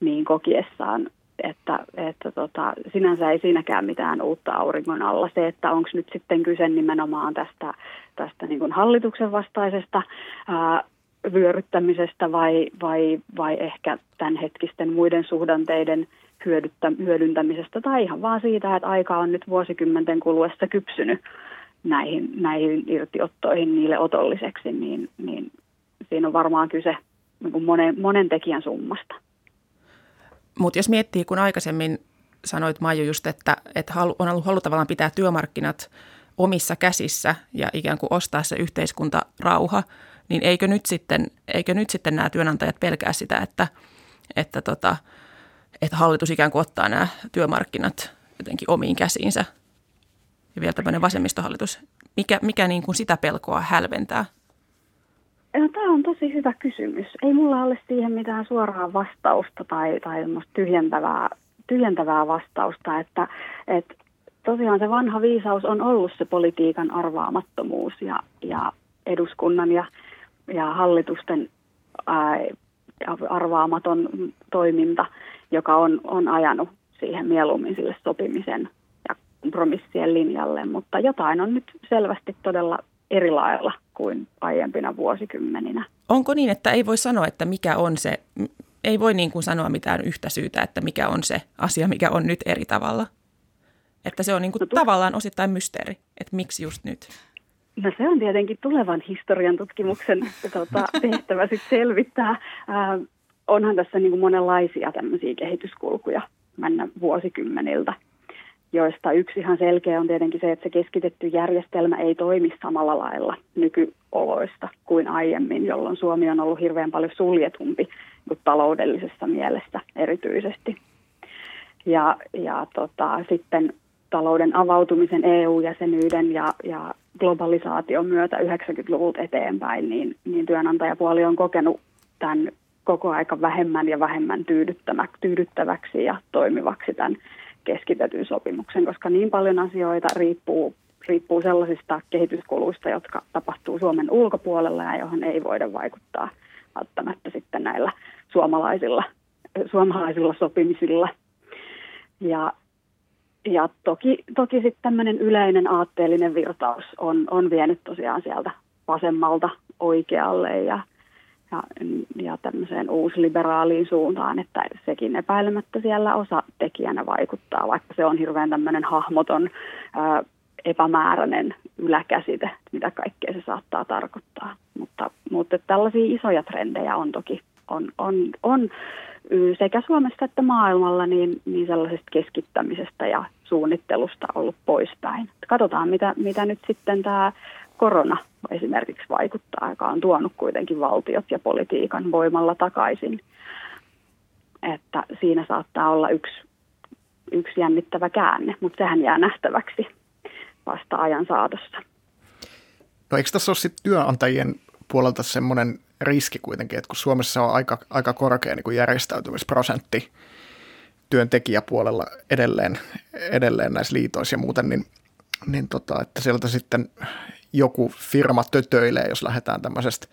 niin kokiessaan, että, että tota, sinänsä ei siinäkään mitään uutta auringon alla. Se, että onko nyt sitten kyse nimenomaan tästä, tästä niin kuin hallituksen vastaisesta ää, vyöryttämisestä vai, vai, vai ehkä tämänhetkisten muiden suhdanteiden hyödyttä, hyödyntämisestä tai ihan vaan siitä, että aika on nyt vuosikymmenten kuluessa kypsynyt näihin, näihin irtiottoihin niille otolliseksi, niin, niin siinä on varmaan kyse niin monen, monen tekijän summasta. Mutta jos miettii, kun aikaisemmin sanoit Maiju just, että, että on ollut halu tavallaan pitää työmarkkinat omissa käsissä ja ikään kuin ostaa se yhteiskuntarauha, niin eikö nyt sitten, eikö nyt sitten nämä työnantajat pelkää sitä, että, että, tota, että hallitus ikään kuin ottaa nämä työmarkkinat jotenkin omiin käsiinsä – ja vielä tämmöinen vasemmistohallitus. Mikä, mikä niin kuin sitä pelkoa hälventää? No, tämä on tosi hyvä kysymys. Ei mulla ole siihen mitään suoraa vastausta tai, tai tyhjentävää, tyhjentävää vastausta, että, että tosiaan se vanha viisaus on ollut se politiikan arvaamattomuus ja, ja eduskunnan ja, ja hallitusten ää, arvaamaton toiminta, joka on, on ajanut siihen mieluummin sille sopimisen ja kompromissien linjalle, mutta jotain on nyt selvästi todella eri lailla kuin aiempina vuosikymmeninä. Onko niin, että ei voi sanoa, että mikä on se, ei voi niin kuin sanoa mitään yhtä syytä, että mikä on se asia, mikä on nyt eri tavalla? Että se on niin kuin no, tavallaan osittain mysteeri, että miksi just nyt? No se on tietenkin tulevan historian tutkimuksen tota, tehtävä sit selvittää. Äh, onhan tässä niin kuin monenlaisia tämmöisiä kehityskulkuja mennä vuosikymmeniltä, joista yksi ihan selkeä on tietenkin se, että se keskitetty järjestelmä ei toimi samalla lailla nykyoloista kuin aiemmin, jolloin Suomi on ollut hirveän paljon suljetumpi niin taloudellisessa mielessä erityisesti. Ja, ja tota, sitten talouden avautumisen EU-jäsenyyden ja, ja globalisaation myötä 90-luvulta eteenpäin, niin, niin työnantajapuoli on kokenut tämän koko aika vähemmän ja vähemmän tyydyttäväksi ja toimivaksi tämän keskitetyn sopimuksen, koska niin paljon asioita riippuu, riippuu sellaisista kehityskuluista, jotka tapahtuu Suomen ulkopuolella ja johon ei voida vaikuttaa välttämättä sitten näillä suomalaisilla, suomalaisilla sopimisilla. Ja ja toki, toki sitten tämmöinen yleinen aatteellinen virtaus on, on vienyt tosiaan sieltä vasemmalta oikealle ja, ja, ja tämmöiseen uusliberaaliin suuntaan, että sekin epäilemättä siellä osa tekijänä vaikuttaa, vaikka se on hirveän tämmöinen hahmoton, ää, epämääräinen yläkäsite, mitä kaikkea se saattaa tarkoittaa. Mutta, mutta tällaisia isoja trendejä on toki on, on, on sekä Suomessa että maailmalla niin, niin sellaisesta keskittämisestä ja suunnittelusta ollut poispäin. Katsotaan, mitä, mitä nyt sitten tämä korona esimerkiksi vaikuttaa, joka on tuonut kuitenkin valtiot ja politiikan voimalla takaisin. Että siinä saattaa olla yksi, yksi jännittävä käänne, mutta sehän jää nähtäväksi vasta ajan saatossa. No eikö tässä ole sitten työnantajien puolelta semmoinen riski kuitenkin, että kun Suomessa on aika, aika korkea niin kuin järjestäytymisprosentti työntekijäpuolella edelleen, edelleen näissä liitoissa ja muuten, niin, niin tota, että sieltä sitten joku firma tötöilee, jos lähdetään tämmöisestä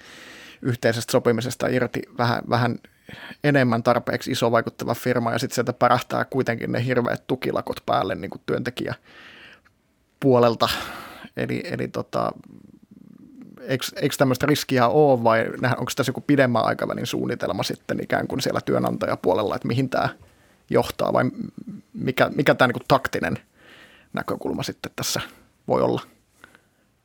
yhteisestä sopimisesta irti vähän, vähän enemmän tarpeeksi iso vaikuttava firma ja sitten sieltä pärähtää kuitenkin ne hirveät tukilakot päälle niin kuin työntekijä puolelta. Eli, eli tota, eikö, eikö tämmöistä riskiä ole vai onko tässä joku pidemmän aikavälin suunnitelma sitten ikään kuin siellä työnantajapuolella, että mihin tämä johtaa vai mikä, mikä tämä niin taktinen näkökulma sitten tässä voi olla?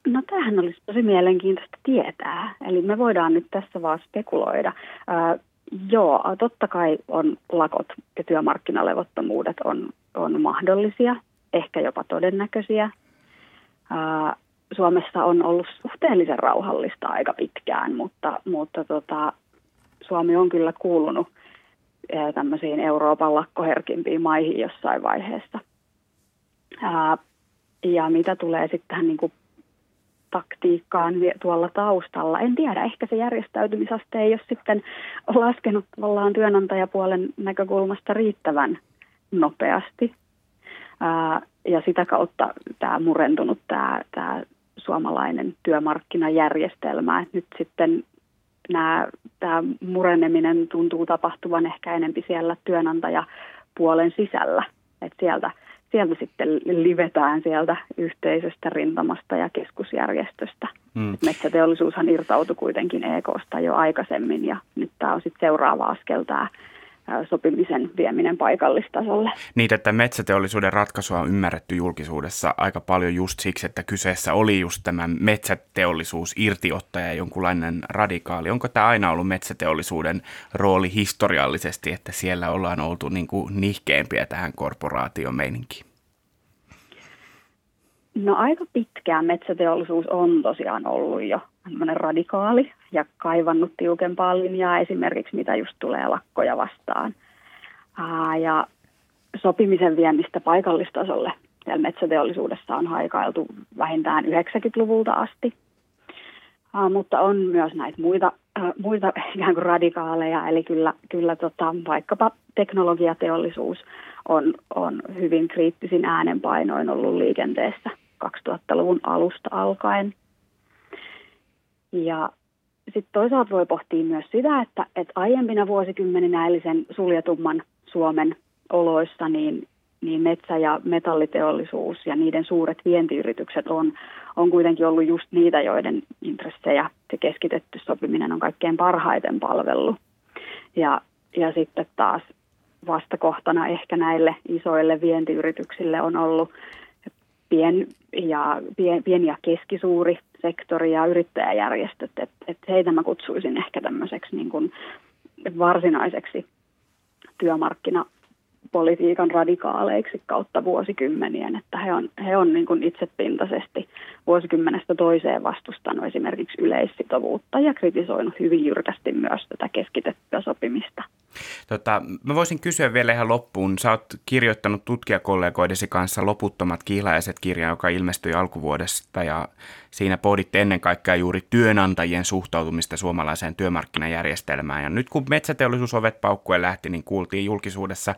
No tämähän olisi tosi mielenkiintoista tietää. Eli me voidaan nyt tässä vaan spekuloida. Äh, joo, totta kai on lakot ja työmarkkinalevottomuudet on, on mahdollisia, ehkä jopa todennäköisiä. Äh, Suomessa on ollut suhteellisen rauhallista aika pitkään, mutta, mutta tota, Suomi on kyllä kuulunut tämmöisiin Euroopan lakkoherkimpiin maihin jossain vaiheessa. Ää, ja mitä tulee sitten tähän niin kuin taktiikkaan tuolla taustalla. En tiedä, ehkä se järjestäytymisaste ei ole sitten laskenut tavallaan työnantajapuolen näkökulmasta riittävän nopeasti. Ja sitä kautta tämä murentunut tämä, tämä suomalainen työmarkkinajärjestelmä. Et nyt sitten nämä, tämä mureneminen tuntuu tapahtuvan ehkä enempi siellä työnantajapuolen sisällä. Et sieltä, sieltä sitten livetään sieltä yhteisöstä rintamasta ja keskusjärjestöstä. Hmm. metsäteollisuushan irtautui kuitenkin EKsta jo aikaisemmin ja nyt tämä on sitten seuraava askel tämä sopimisen vieminen paikallistasolle. Niin, että metsäteollisuuden ratkaisua on ymmärretty julkisuudessa aika paljon just siksi, että kyseessä oli just tämä metsäteollisuus irtiottaja jonkunlainen radikaali. Onko tämä aina ollut metsäteollisuuden rooli historiallisesti, että siellä ollaan oltu niin kuin nihkeämpiä tähän korporaatiomeininkiin? No aika pitkään metsäteollisuus on tosiaan ollut jo radikaali ja kaivannut tiukempaa linjaa esimerkiksi, mitä just tulee lakkoja vastaan. Aa, ja sopimisen viennistä paikallistasolle siellä metsäteollisuudessa on haikailtu vähintään 90-luvulta asti. Mutta on myös näitä muita, muita ikään kuin radikaaleja, eli kyllä, kyllä tota, vaikkapa teknologiateollisuus on, on hyvin kriittisin äänenpainoin ollut liikenteessä 2000-luvun alusta alkaen. Ja sitten toisaalta voi pohtia myös sitä, että, että aiempina vuosikymmeninä eli sen suljetumman Suomen oloissa, niin, niin metsä- ja metalliteollisuus ja niiden suuret vientiyritykset on, on kuitenkin ollut just niitä, joiden intressejä se keskitetty sopiminen on kaikkein parhaiten palvellut. Ja, ja sitten taas vastakohtana ehkä näille isoille vientiyrityksille on ollut pien ja, pien, pieni ja keskisuuri sektori ja yrittäjäjärjestöt. Et, et heitä mä kutsuisin ehkä tämmöiseksi niin kuin varsinaiseksi työmarkkinapolitiikan radikaaleiksi kautta vuosikymmenien, että he on, he on niin kuin itsepintaisesti vuosikymmenestä toiseen vastustanut esimerkiksi yleissitovuutta ja kritisoinut hyvin jyrkästi myös tätä keskitettyä sopimista. Tota, mä voisin kysyä vielä ihan loppuun. Sä oot kirjoittanut tutkijakollegoidesi kanssa Loputtomat kihlaiset kirja, joka ilmestyi alkuvuodesta ja siinä pohditte ennen kaikkea juuri työnantajien suhtautumista suomalaiseen työmarkkinajärjestelmään. Ja nyt kun metsäteollisuus ovet paukkuen lähti, niin kuultiin julkisuudessa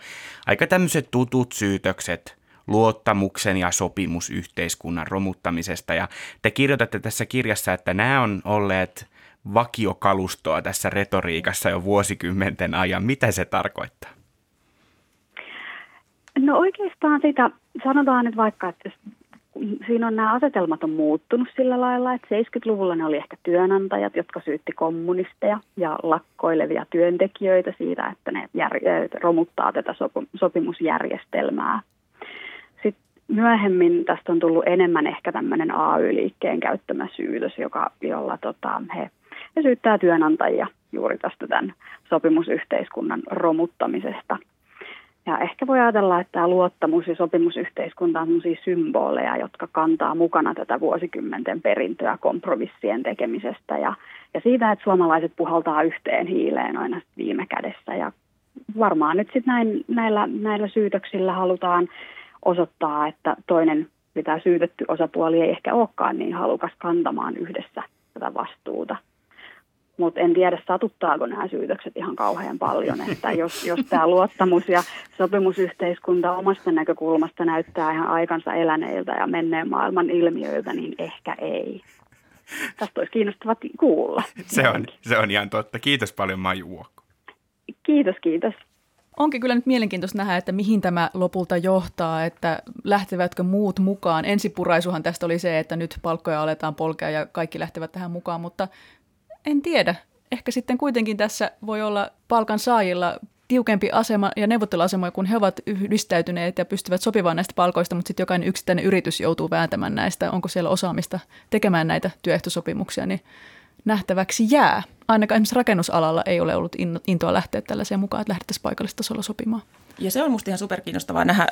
aika tämmöiset tutut syytökset luottamuksen ja sopimusyhteiskunnan romuttamisesta. Ja te kirjoitatte tässä kirjassa, että nämä on olleet vakiokalustoa tässä retoriikassa jo vuosikymmenten ajan. Mitä se tarkoittaa? No oikeastaan sitä, sanotaan nyt vaikka, että siinä on nämä asetelmat on muuttunut sillä lailla, että 70-luvulla ne oli ehkä työnantajat, jotka syytti kommunisteja ja lakkoilevia työntekijöitä siitä, että ne romuttaa tätä sopimusjärjestelmää. Sitten myöhemmin tästä on tullut enemmän ehkä tämmöinen AY-liikkeen käyttämä syytös, joka, jolla tota, he ja syyttää työnantajia juuri tästä tämän sopimusyhteiskunnan romuttamisesta. Ja ehkä voi ajatella, että tämä luottamus ja sopimusyhteiskunta on symboleja, jotka kantaa mukana tätä vuosikymmenten perintöä kompromissien tekemisestä ja, ja siitä, että suomalaiset puhaltaa yhteen hiileen aina viime kädessä. Ja varmaan nyt sitten näin, näillä, näillä syytöksillä halutaan osoittaa, että toinen, mitä syytetty osapuoli ei ehkä olekaan niin halukas kantamaan yhdessä tätä vastuuta mutta en tiedä satuttaako nämä syytökset ihan kauhean paljon, että jos, jos tämä luottamus ja sopimusyhteiskunta omasta näkökulmasta näyttää ihan aikansa eläneiltä ja menneen maailman ilmiöiltä, niin ehkä ei. Tästä olisi kiinnostava kuulla. Se on, se on ihan totta. Kiitos paljon Maiju Uokko. Kiitos, kiitos. Onkin kyllä nyt mielenkiintoista nähdä, että mihin tämä lopulta johtaa, että lähtevätkö muut mukaan. Ensipuraisuhan tästä oli se, että nyt palkkoja aletaan polkea ja kaikki lähtevät tähän mukaan, mutta en tiedä. Ehkä sitten kuitenkin tässä voi olla palkan saajilla tiukempi asema ja neuvotteluasema, kun he ovat yhdistäytyneet ja pystyvät sopimaan näistä palkoista, mutta sitten jokainen yksittäinen yritys joutuu vääntämään näistä, onko siellä osaamista tekemään näitä työehtosopimuksia, niin nähtäväksi jää. Ainakaan esimerkiksi rakennusalalla ei ole ollut intoa lähteä tällaiseen mukaan, että lähdettäisiin paikallistasolla sopimaan. Ja se on musta ihan superkiinnostavaa nähdä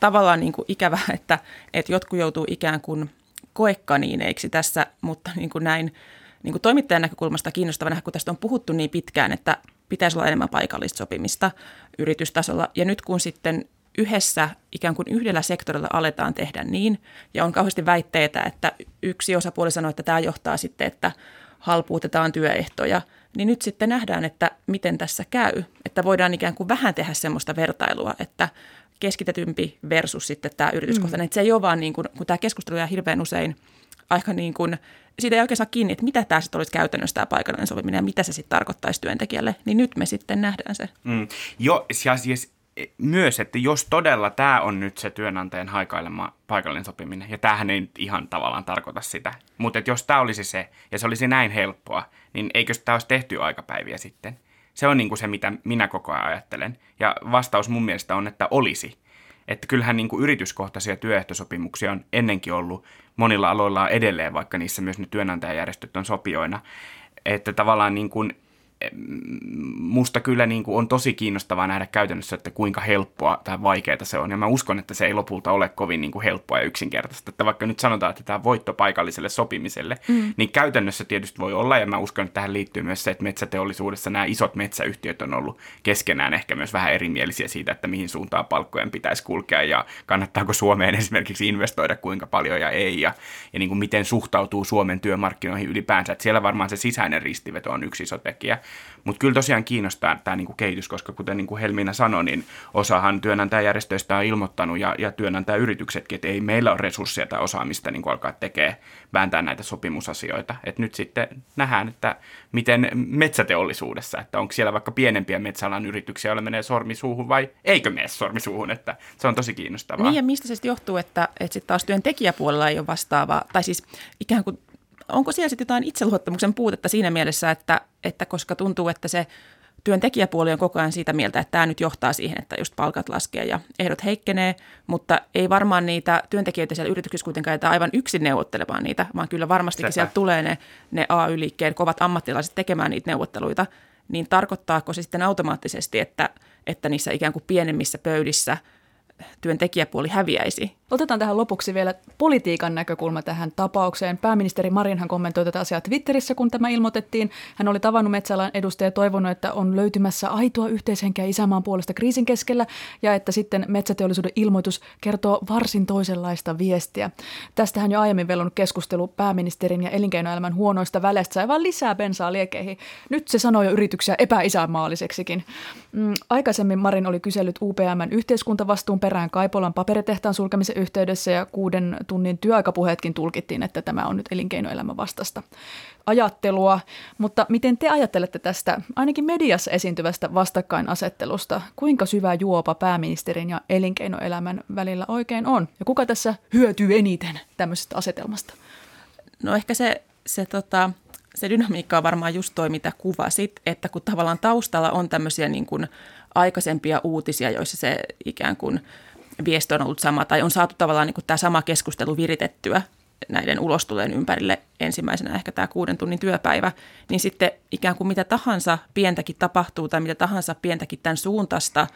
tavallaan niin kuin ikävää, että, että jotkut joutuu ikään kuin koekaniineiksi tässä, mutta niin kuin näin niin kuin toimittajan näkökulmasta kiinnostavana, kun tästä on puhuttu niin pitkään, että pitäisi olla enemmän paikallista sopimista yritystasolla. Ja nyt kun sitten yhdessä ikään kuin yhdellä sektorilla aletaan tehdä niin, ja on kauheasti väitteitä, että yksi osapuoli sanoo, että tämä johtaa sitten, että halpuutetaan työehtoja, niin nyt sitten nähdään, että miten tässä käy. Että voidaan ikään kuin vähän tehdä semmoista vertailua, että keskitetympi versus sitten tämä yrityskohtainen. Mm. Että se ei ole vaan niin kuin, kun tämä keskustelu jää hirveän usein aika niin kuin siitä ei oikein saa kiinni, että mitä tämä sitten olisi käytännössä tämä paikallinen sopiminen ja mitä se sitten tarkoittaisi työntekijälle, niin nyt me sitten nähdään se. Mm. Jo, siis myös, että jos todella tämä on nyt se työnantajan haikailema paikallinen sopiminen, ja tämähän ei ihan tavallaan tarkoita sitä, mutta jos tämä olisi se, ja se olisi näin helppoa, niin eikö tämä olisi tehty aikapäiviä sitten? Se on niin kuin se, mitä minä koko ajan ajattelen. Ja vastaus mun mielestä on, että olisi. Että kyllähän niin kuin yrityskohtaisia työehtosopimuksia on ennenkin ollut monilla aloilla edelleen, vaikka niissä myös ne työnantajajärjestöt on sopioina. Että tavallaan niin kuin musta kyllä niin kuin on tosi kiinnostavaa nähdä käytännössä, että kuinka helppoa tai vaikeaa se on. Ja mä uskon, että se ei lopulta ole kovin niin kuin helppoa ja yksinkertaista. Että vaikka nyt sanotaan, että tämä voitto paikalliselle sopimiselle, mm. niin käytännössä tietysti voi olla. Ja mä uskon, että tähän liittyy myös se, että metsäteollisuudessa nämä isot metsäyhtiöt on ollut keskenään ehkä myös vähän erimielisiä siitä, että mihin suuntaan palkkojen pitäisi kulkea ja kannattaako Suomeen esimerkiksi investoida kuinka paljon ja ei. Ja, ja niin kuin miten suhtautuu Suomen työmarkkinoihin ylipäänsä. Että siellä varmaan se sisäinen ristiveto on yksi iso tekijä. Mutta kyllä tosiaan kiinnostaa tämä niinku kehitys, koska kuten niinku Helmiina sanoi, niin osahan työnantajajärjestöistä on ilmoittanut ja, ja työnantajayrityksetkin, että ei meillä ole resursseja tai osaamista niinku alkaa tekemään, vääntää näitä sopimusasioita. Et nyt sitten nähdään, että miten metsäteollisuudessa, että onko siellä vaikka pienempiä metsäalan yrityksiä, joilla menee sormisuuhun vai eikö mene sormisuuhun, että se on tosi kiinnostavaa. Niin ja mistä se johtuu, että, että sitten taas työntekijäpuolella ei ole vastaavaa, tai siis ikään kuin onko siellä sitten jotain itseluottamuksen puutetta siinä mielessä, että, että koska tuntuu, että se työntekijäpuoli on koko ajan siitä mieltä, että tämä nyt johtaa siihen, että just palkat laskee ja ehdot heikkenee, mutta ei varmaan niitä työntekijöitä siellä yrityksissä kuitenkaan jätä aivan yksin neuvottelemaan niitä, vaan kyllä varmastikin Sepä. sieltä tulee ne, ne AY-liikkeen kovat ammattilaiset tekemään niitä neuvotteluita, niin tarkoittaako se sitten automaattisesti, että, että niissä ikään kuin pienemmissä pöydissä – työntekijäpuoli häviäisi. Otetaan tähän lopuksi vielä politiikan näkökulma tähän tapaukseen. Pääministeri Marinhan kommentoi tätä asiaa Twitterissä, kun tämä ilmoitettiin. Hän oli tavannut Metsäalan edustajia ja toivonut, että on löytymässä aitoa yhteishenkeä isämaan puolesta kriisin keskellä ja että sitten metsäteollisuuden ilmoitus kertoo varsin toisenlaista viestiä. Tästähän jo aiemmin velonnut keskustelu pääministerin ja elinkeinoelämän huonoista väleistä sai vain lisää bensaa liekeihin. Nyt se sanoo jo yrityksiä epäisämaalliseksikin. Mm, aikaisemmin Marin oli kysellyt UPMn yhteiskuntavastuun perään Kaipolan paperitehtaan sulkemisen yhteydessä ja kuuden tunnin työaikapuheetkin tulkittiin, että tämä on nyt elinkeinoelämän vastasta ajattelua. Mutta miten te ajattelette tästä ainakin mediassa esiintyvästä vastakkainasettelusta? Kuinka syvä juopa pääministerin ja elinkeinoelämän välillä oikein on? Ja kuka tässä hyötyy eniten tämmöisestä asetelmasta? No ehkä se, se, tota, se dynamiikka on varmaan just toi, mitä kuvasit, että kun tavallaan taustalla on tämmöisiä niin kuin aikaisempia uutisia, joissa se ikään kuin viesti on ollut sama, tai on saatu tavallaan niin kuin tämä sama keskustelu viritettyä näiden ulostuleen ympärille ensimmäisenä ehkä tämä kuuden tunnin työpäivä, niin sitten ikään kuin mitä tahansa pientäkin tapahtuu tai mitä tahansa pientäkin tämän suuntaista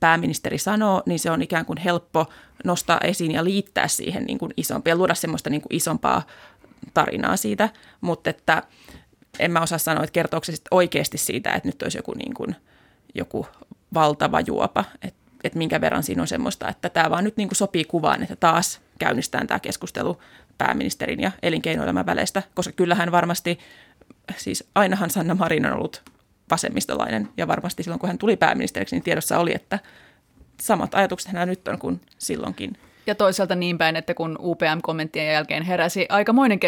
pääministeri sanoo, niin se on ikään kuin helppo nostaa esiin ja liittää siihen niin kuin isompia ja luoda semmoista niin kuin isompaa tarinaa siitä, mutta että en mä osaa sanoa, että kertooko se oikeasti siitä, että nyt olisi joku, niin kuin, joku valtava juopa, että et minkä verran siinä on semmoista, että tämä vaan nyt niin kuin sopii kuvaan, että taas käynnistään tämä keskustelu pääministerin ja elinkeinoelämän väleistä, koska kyllähän varmasti, siis ainahan Sanna Marin on ollut vasemmistolainen ja varmasti silloin kun hän tuli pääministeriksi, niin tiedossa oli, että samat ajatukset hänellä nyt on kuin silloinkin ja toisaalta niin päin, että kun UPM-kommenttien jälkeen heräsi aikamoinen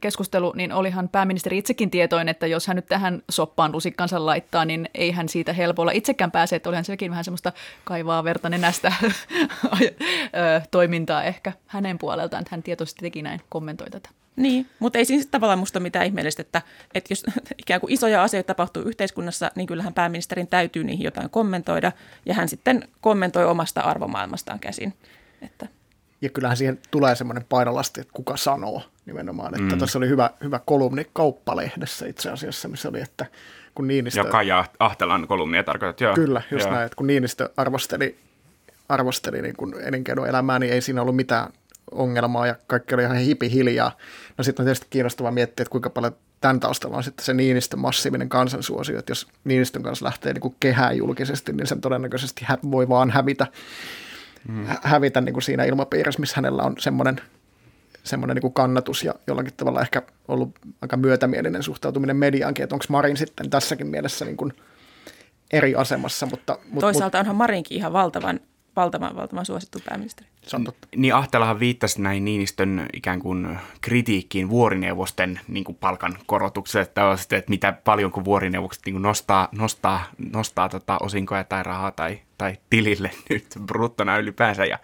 keskustelu, niin olihan pääministeri itsekin tietoinen, että jos hän nyt tähän soppaan lusikkansa laittaa, niin ei hän siitä helpolla itsekään pääse, että olihan sekin vähän semmoista kaivaa verta nenästä toimintaa ehkä hänen puoleltaan, että hän tietoisesti teki näin, kommentoi tätä. Niin, mutta ei siinä tavallaan musta mitään ihmeellistä, että, että jos ikään kuin isoja asioita tapahtuu yhteiskunnassa, niin kyllähän pääministerin täytyy niihin jotain kommentoida, ja hän sitten kommentoi omasta arvomaailmastaan käsin. Että. Ja kyllähän siihen tulee semmoinen painolasti, että kuka sanoo nimenomaan. Että mm. tuossa oli hyvä, hyvä kolumni Kauppalehdessä itse asiassa, missä oli, että kun Niinistö... Ja Kaija Ahtelan kolumnia tarkoitat, joo. Kyllä, just joo. näin, että kun Niinistö arvosteli, arvosteli niin kuin elinkeinoelämää, niin ei siinä ollut mitään ongelmaa ja kaikki oli ihan hipi hiljaa. No sitten on tietysti kiinnostavaa miettiä, että kuinka paljon tämän taustalla on sitten se Niinistön massiivinen kansansuosio, että jos Niinistön kanssa lähtee niin kuin kehää julkisesti, niin sen todennäköisesti voi vaan hävitä mm. hävitä niin kuin siinä ilmapiirissä, missä hänellä on semmoinen, semmoinen niin kuin kannatus ja jollakin tavalla ehkä ollut aika myötämielinen suhtautuminen mediaankin, että onko Marin sitten tässäkin mielessä niin kuin eri asemassa. Mutta, mutta, Toisaalta onhan Marinkin ihan valtavan valtavan, valtavan suosittu pääministeri. Niin Ahtelahan viittasi näin Niinistön ikään kuin kritiikkiin vuorineuvosten niin kuin palkan korotukselle, että, että mitä paljon kun vuorineuvokset niin kuin nostaa, nostaa, nostaa tota osinkoja tai rahaa tai tai tilille nyt bruttona ylipäänsä. Ja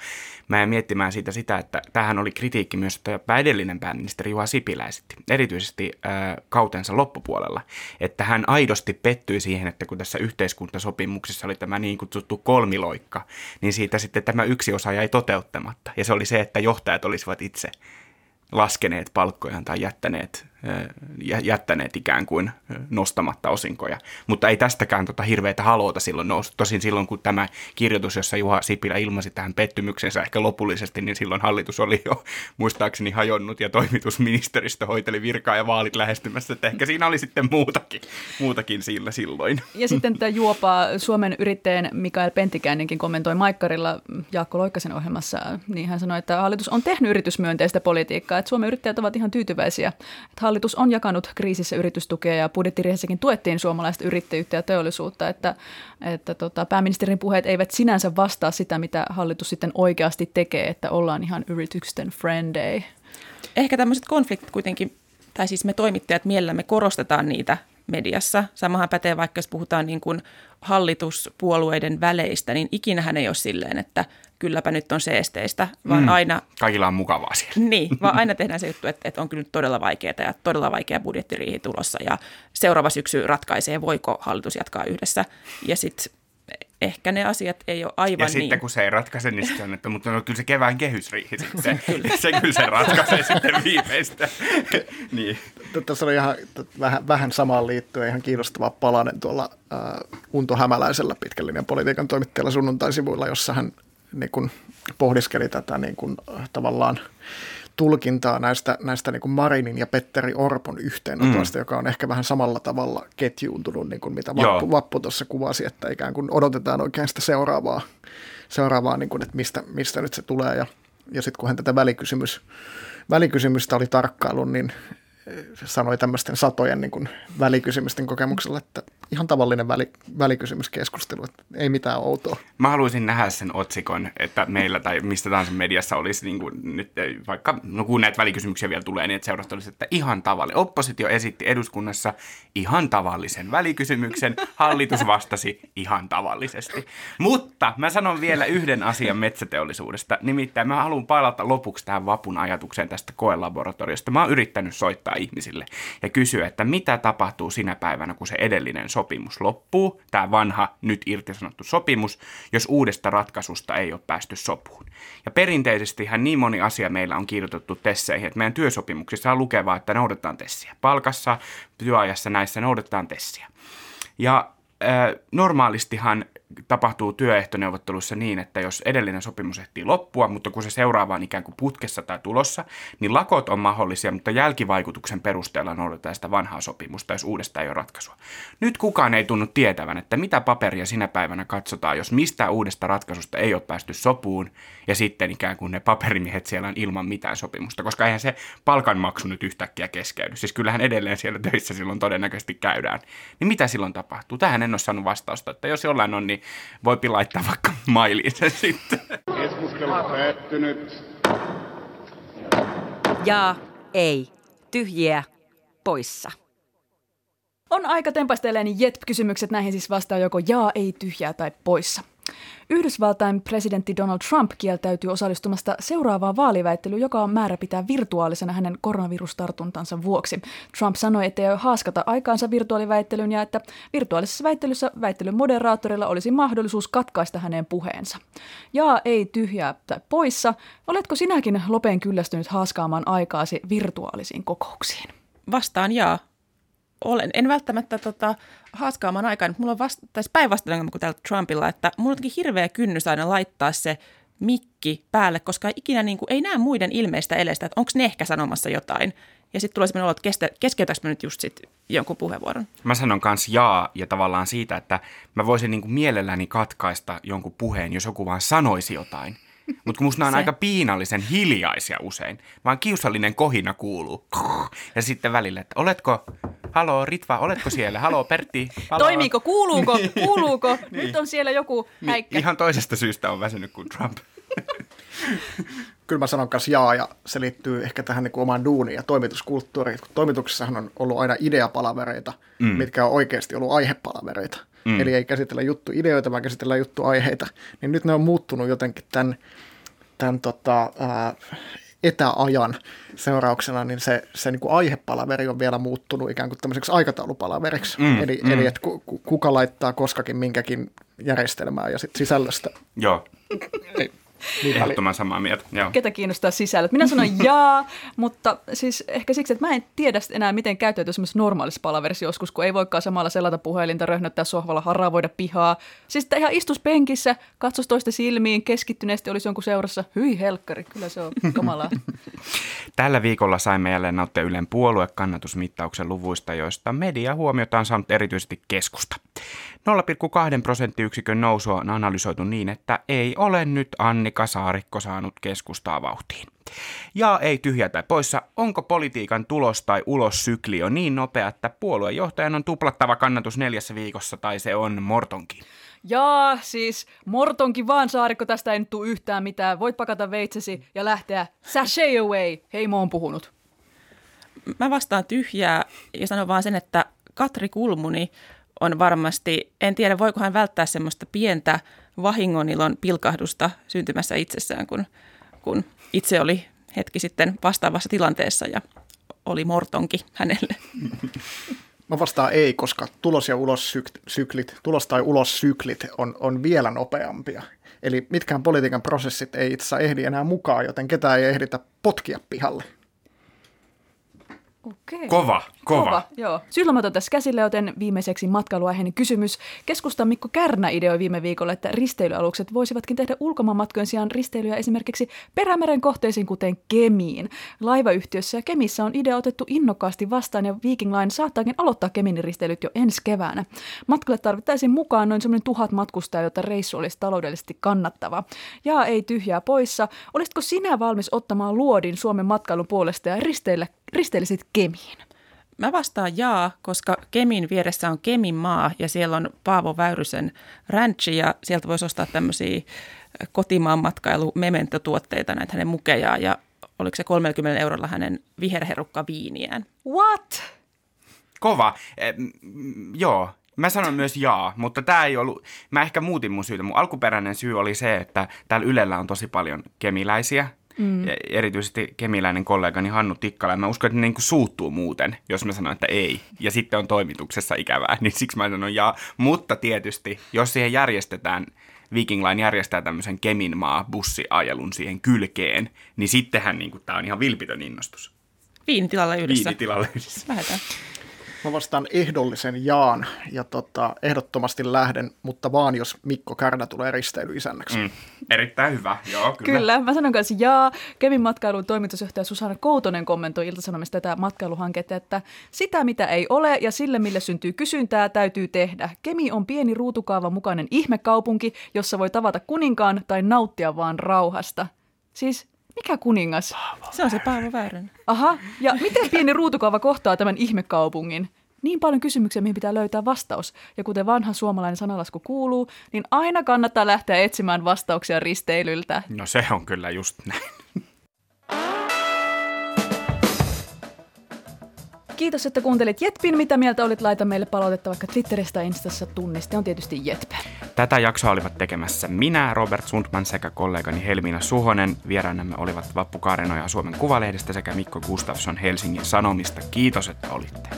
mä jäin miettimään siitä sitä, että tähän oli kritiikki myös, että edellinen pääministeri Juha Sipilä esitti, erityisesti äh, kautensa loppupuolella, että hän aidosti pettyi siihen, että kun tässä yhteiskuntasopimuksessa oli tämä niin kutsuttu kolmiloikka, niin siitä sitten tämä yksi osa jäi toteuttamatta. Ja se oli se, että johtajat olisivat itse laskeneet palkkojaan tai jättäneet jättäneet ikään kuin nostamatta osinkoja. Mutta ei tästäkään tota hirveätä haloota silloin noussut. Tosin silloin, kun tämä kirjoitus, jossa Juha Sipilä ilmaisi tähän pettymyksensä ehkä lopullisesti, niin silloin hallitus oli jo muistaakseni hajonnut ja toimitusministeristö hoiteli virkaa ja vaalit lähestymässä. Että ehkä siinä oli sitten muutakin, muutakin sillä silloin. Ja sitten tämä juopaa Suomen yrittäjän Mikael Pentikäinenkin kommentoi Maikkarilla Jaakko Loikkasen ohjelmassa, niin hän sanoi, että hallitus on tehnyt yritysmyönteistä politiikkaa, että Suomen yrittäjät ovat ihan tyytyväisiä, että hallitus on jakanut kriisissä yritystukea ja budjettiriihessäkin tuettiin suomalaista yrittäjyyttä ja teollisuutta, että, että tota, pääministerin puheet eivät sinänsä vastaa sitä, mitä hallitus sitten oikeasti tekee, että ollaan ihan yritysten friendei. Ehkä tämmöiset konfliktit kuitenkin, tai siis me toimittajat mielellämme korostetaan niitä mediassa. Samahan pätee vaikka, jos puhutaan niin kuin hallituspuolueiden väleistä, niin ikinähän ei ole silleen, että kylläpä nyt on seesteistä, vaan mm. aina... Kaikilla on mukavaa siellä. Niin, vaan aina tehdään se juttu, että, että on kyllä nyt todella vaikeaa ja todella vaikea budjettiriihi tulossa ja seuraava syksy ratkaisee, voiko hallitus jatkaa yhdessä. Ja sitten ehkä ne asiat ei ole aivan Ja niin. sitten kun se ei ratkaise, niin sitten on, että mutta no, kyllä se kevään kehysriihi sitten, se kyllä se ratkaisee sitten viimeistä. niin. Tässä oli ihan vähän, vähän samaan liittyen ihan kiinnostava palanen tuolla äh, Unto Hämäläisellä pitkän linjan politiikan toimittajalla sunnuntaisivuilla, jossa hän niin kuin, pohdiskeli tätä niin kuin, äh, tavallaan tulkintaa näistä, näistä niin kuin Marinin ja Petteri Orpon yhteenotoista, mm. joka on ehkä vähän samalla tavalla ketjuuntunut, niin kuin mitä Vappu, Vappu tuossa kuvasi, että ikään kuin odotetaan oikein sitä seuraavaa, seuraavaa niin kuin, että mistä, mistä nyt se tulee. Ja, ja sitten kun hän tätä välikysymys, välikysymystä oli tarkkailun, niin sanoi tämmöisten satojen niin kuin välikysymysten kokemuksella, että ihan tavallinen väli, välikysymyskeskustelu, että ei mitään outoa. Mä haluaisin nähdä sen otsikon, että meillä tai mistä tahansa mediassa olisi niin kuin nyt vaikka, no kun näitä välikysymyksiä vielä tulee, niin että olisi, että ihan tavallinen. Oppositio esitti eduskunnassa ihan tavallisen välikysymyksen, hallitus vastasi ihan tavallisesti. Mutta mä sanon vielä yhden asian metsäteollisuudesta, nimittäin mä haluan palata lopuksi tähän vapun ajatukseen tästä koelaboratoriosta. Mä oon yrittänyt soittaa ihmisille ja kysyä, että mitä tapahtuu sinä päivänä, kun se edellinen sopimus loppuu, tämä vanha nyt irtisanottu sopimus, jos uudesta ratkaisusta ei ole päästy sopuun. Ja perinteisestihän niin moni asia meillä on kirjoitettu tesseihin, että meidän työsopimuksissa on lukevaa, että noudatetaan tessiä. Palkassa, työajassa näissä noudatetaan tessiä. Ja normaalistihan tapahtuu työehtoneuvotteluissa niin, että jos edellinen sopimus ehtii loppua, mutta kun se seuraava on ikään kuin putkessa tai tulossa, niin lakot on mahdollisia, mutta jälkivaikutuksen perusteella noudatetaan sitä vanhaa sopimusta, jos uudesta ei ole ratkaisua. Nyt kukaan ei tunnu tietävän, että mitä paperia sinä päivänä katsotaan, jos mistä uudesta ratkaisusta ei ole päästy sopuun, ja sitten ikään kuin ne paperimiehet siellä on ilman mitään sopimusta, koska eihän se palkanmaksu nyt yhtäkkiä keskeydy. Siis kyllähän edelleen siellä töissä silloin todennäköisesti käydään. Niin mitä silloin tapahtuu? Tähän en ole saanut vastausta, että jos jollain on, niin voipi laittaa vaikka mailiin sen sitten. Keskustelu päättynyt. Ja ei. Tyhjiä poissa. On aika tempasteleen jet-kysymykset. Näihin siis vastaa joko jaa, ei, tyhjää tai poissa. Yhdysvaltain presidentti Donald Trump kieltäytyy osallistumasta seuraavaan vaaliväittelyyn, joka on määrä pitää virtuaalisena hänen koronavirustartuntansa vuoksi. Trump sanoi, että ei haaskata aikaansa virtuaaliväittelyyn ja että virtuaalisessa väittelyssä väittelyn moderaattorilla olisi mahdollisuus katkaista hänen puheensa. Ja ei tyhjää tai poissa. Oletko sinäkin lopeen kyllästynyt haaskaamaan aikaasi virtuaalisiin kokouksiin? Vastaan jaa olen. En välttämättä tota, haaskaamaan aikaan, mutta mulla on vasta, tai päinvastainen kuin täällä Trumpilla, että mulla on hirveä kynnys aina laittaa se mikki päälle, koska ikinä niin kuin, ei näe muiden ilmeistä elestä, että onko ne ehkä sanomassa jotain. Ja sitten tulee sellainen olo, että keskeytäks mä nyt just sit jonkun puheenvuoron. Mä sanon kanssa jaa ja tavallaan siitä, että mä voisin niin kuin mielelläni katkaista jonkun puheen, jos joku vaan sanoisi jotain. Mutta kun musta on aika piinallisen hiljaisia usein, vaan kiusallinen kohina kuuluu. Ja sitten välillä, että oletko, haloo Ritva, oletko siellä? Haloo Pertti, haloo. Toimiiko, kuuluuko, kuuluuko? niin. Nyt on siellä joku häikkä. Niin, ihan toisesta syystä on väsynyt kuin Trump. Kyllä mä sanon kanssa jaa, ja se liittyy ehkä tähän niin kuin omaan duuniin ja toimituskulttuuriin. Toimituksessahan on ollut aina ideapalavereita, mm. mitkä on oikeasti ollut aihepalavereita. Mm. Eli ei käsitellä juttu ideoita, vaan käsitellään juttu aiheita. Niin nyt ne on muuttunut jotenkin tämän, tämän tota, ää, etäajan seurauksena, niin se, se niin kuin aihepalaveri on vielä muuttunut ikään kuin tämmöiseksi aikataulupalaveriksi. Mm, eli, mm. eli että kuka laittaa koskakin minkäkin järjestelmää ja sitten sisällöstä. Joo. Ei, niin Ehdottoman samaa mieltä. Joo. Ketä kiinnostaa sisällöt? Minä sanon jaa, mutta siis ehkä siksi, että mä en tiedä enää, miten käyttäytyy semmoisessa normaalissa palaverissa joskus, kun ei voikaan samalla selata puhelinta, röhnöttää sohvalla, haravoida pihaa. Siis että ihan istus penkissä, katsos toista silmiin, keskittyneesti olisi jonkun seurassa. Hyi helkkari, kyllä se on kamalaa. Tällä viikolla saimme jälleen nauttia Ylen puoluekannatusmittauksen luvuista, joista media huomiota on saanut erityisesti keskusta. 0,2 prosenttiyksikön nousua on analysoitu niin, että ei ole nyt Annika Saarikko saanut keskustaa vauhtiin. Ja ei tyhjä tai poissa, onko politiikan tulos tai ulossykli jo niin nopea, että puoluejohtajan on tuplattava kannatus neljässä viikossa tai se on mortonkin? Jaa, siis mortonkin vaan saarikko, tästä ei nyt tule yhtään mitään. Voit pakata veitsesi ja lähteä sashay away. Heimo on puhunut. Mä vastaan tyhjää ja sanon vaan sen, että Katri Kulmuni on varmasti, en tiedä voiko hän välttää semmoista pientä vahingonilon pilkahdusta syntymässä itsessään, kun, kun itse oli hetki sitten vastaavassa tilanteessa ja oli mortonki hänelle. Mä vastaan ei, koska tulos- ja ulossyklit, tulos- tai ulossyklit on, on vielä nopeampia. Eli mitkään politiikan prosessit ei itse ehdi enää mukaan, joten ketään ei ehditä potkia pihalle. Okei. Kova, kova. Kova, joo. Sylmätön tässä käsillä, joten viimeiseksi matkailuaiheinen kysymys. Keskustan Mikko Kärnä ideoi viime viikolla, että risteilyalukset voisivatkin tehdä ulkomaanmatkojen sijaan risteilyä esimerkiksi Perämeren kohteisiin, kuten Kemiin. Laivayhtiössä ja Kemissä on idea otettu innokkaasti vastaan ja Viking Line saattaakin aloittaa Kemin risteilyt jo ensi keväänä. Matkalle tarvittaisiin mukaan noin semmoinen tuhat matkustajaa, jotta reissu olisi taloudellisesti kannattava. Ja ei tyhjää poissa. Olisitko sinä valmis ottamaan luodin Suomen matkailun puolesta ja risteillä, risteillisit Kemiin? Mä vastaan jaa, koska Kemin vieressä on Kemin maa ja siellä on Paavo Väyrysen ranchi ja sieltä voisi ostaa tämmöisiä kotimaan matkailu mementotuotteita, näitä hänen mukejaa ja oliko se 30 eurolla hänen viherherukka viiniään. What? Kova. Eh, joo, Mä sanon myös jaa, mutta tämä ei ollut, mä ehkä muutin mun syytä. Mun alkuperäinen syy oli se, että täällä Ylellä on tosi paljon kemiläisiä, mm. ja erityisesti kemiläinen kollegani Hannu Tikkala. Ja mä uskon, että ne niin kuin suuttuu muuten, jos mä sanon, että ei. Ja sitten on toimituksessa ikävää, niin siksi mä sanon jaa. Mutta tietysti, jos siihen järjestetään, Viking Line järjestää tämmöisen Keminmaa bussiajelun siihen kylkeen, niin sittenhän niin tämä on ihan vilpitön innostus. Viinitilalla yhdessä. Viinitilalla yhdessä. Lähdetään. Mä vastaan ehdollisen jaan ja tota, ehdottomasti lähden, mutta vaan jos Mikko Kärnä tulee risteilyisännäksi. Mm. Erittäin hyvä, joo kyllä. Kyllä, mä sanon kanssa jaa. Kemin matkailun toimitusjohtaja Susanna Koutonen kommentoi Ilta-Sanomista tätä matkailuhanketta, että sitä mitä ei ole ja sille mille syntyy kysyntää täytyy tehdä. Kemi on pieni ruutukaavan mukainen ihmekaupunki, jossa voi tavata kuninkaan tai nauttia vaan rauhasta. Siis mikä kuningas? Se on se Paavo Väyrynen. Aha, ja miten pieni ruutukaava kohtaa tämän ihmekaupungin? Niin paljon kysymyksiä, mihin pitää löytää vastaus. Ja kuten vanha suomalainen sanalasku kuuluu, niin aina kannattaa lähteä etsimään vastauksia risteilyltä. No se on kyllä just näin. Kiitos, että kuuntelit Jetpin. Mitä mieltä olit? Laita meille palautetta vaikka Twitteristä ja Instassa. Tunniste on tietysti Jetpe. Tätä jaksoa olivat tekemässä minä, Robert Sundman sekä kollegani Helmiina Suhonen. Vieraanamme olivat Vappu Kaarenoja Suomen Kuvalehdestä sekä Mikko Gustafsson Helsingin Sanomista. Kiitos, että olitte.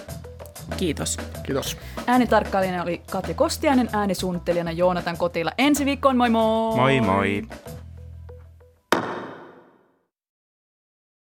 Kiitos. Kiitos. Äänitarkkailijana oli Katri Kostiainen, äänisuunnittelijana Joonatan Kotila. Ensi viikkoon, moi moi! Moi moi!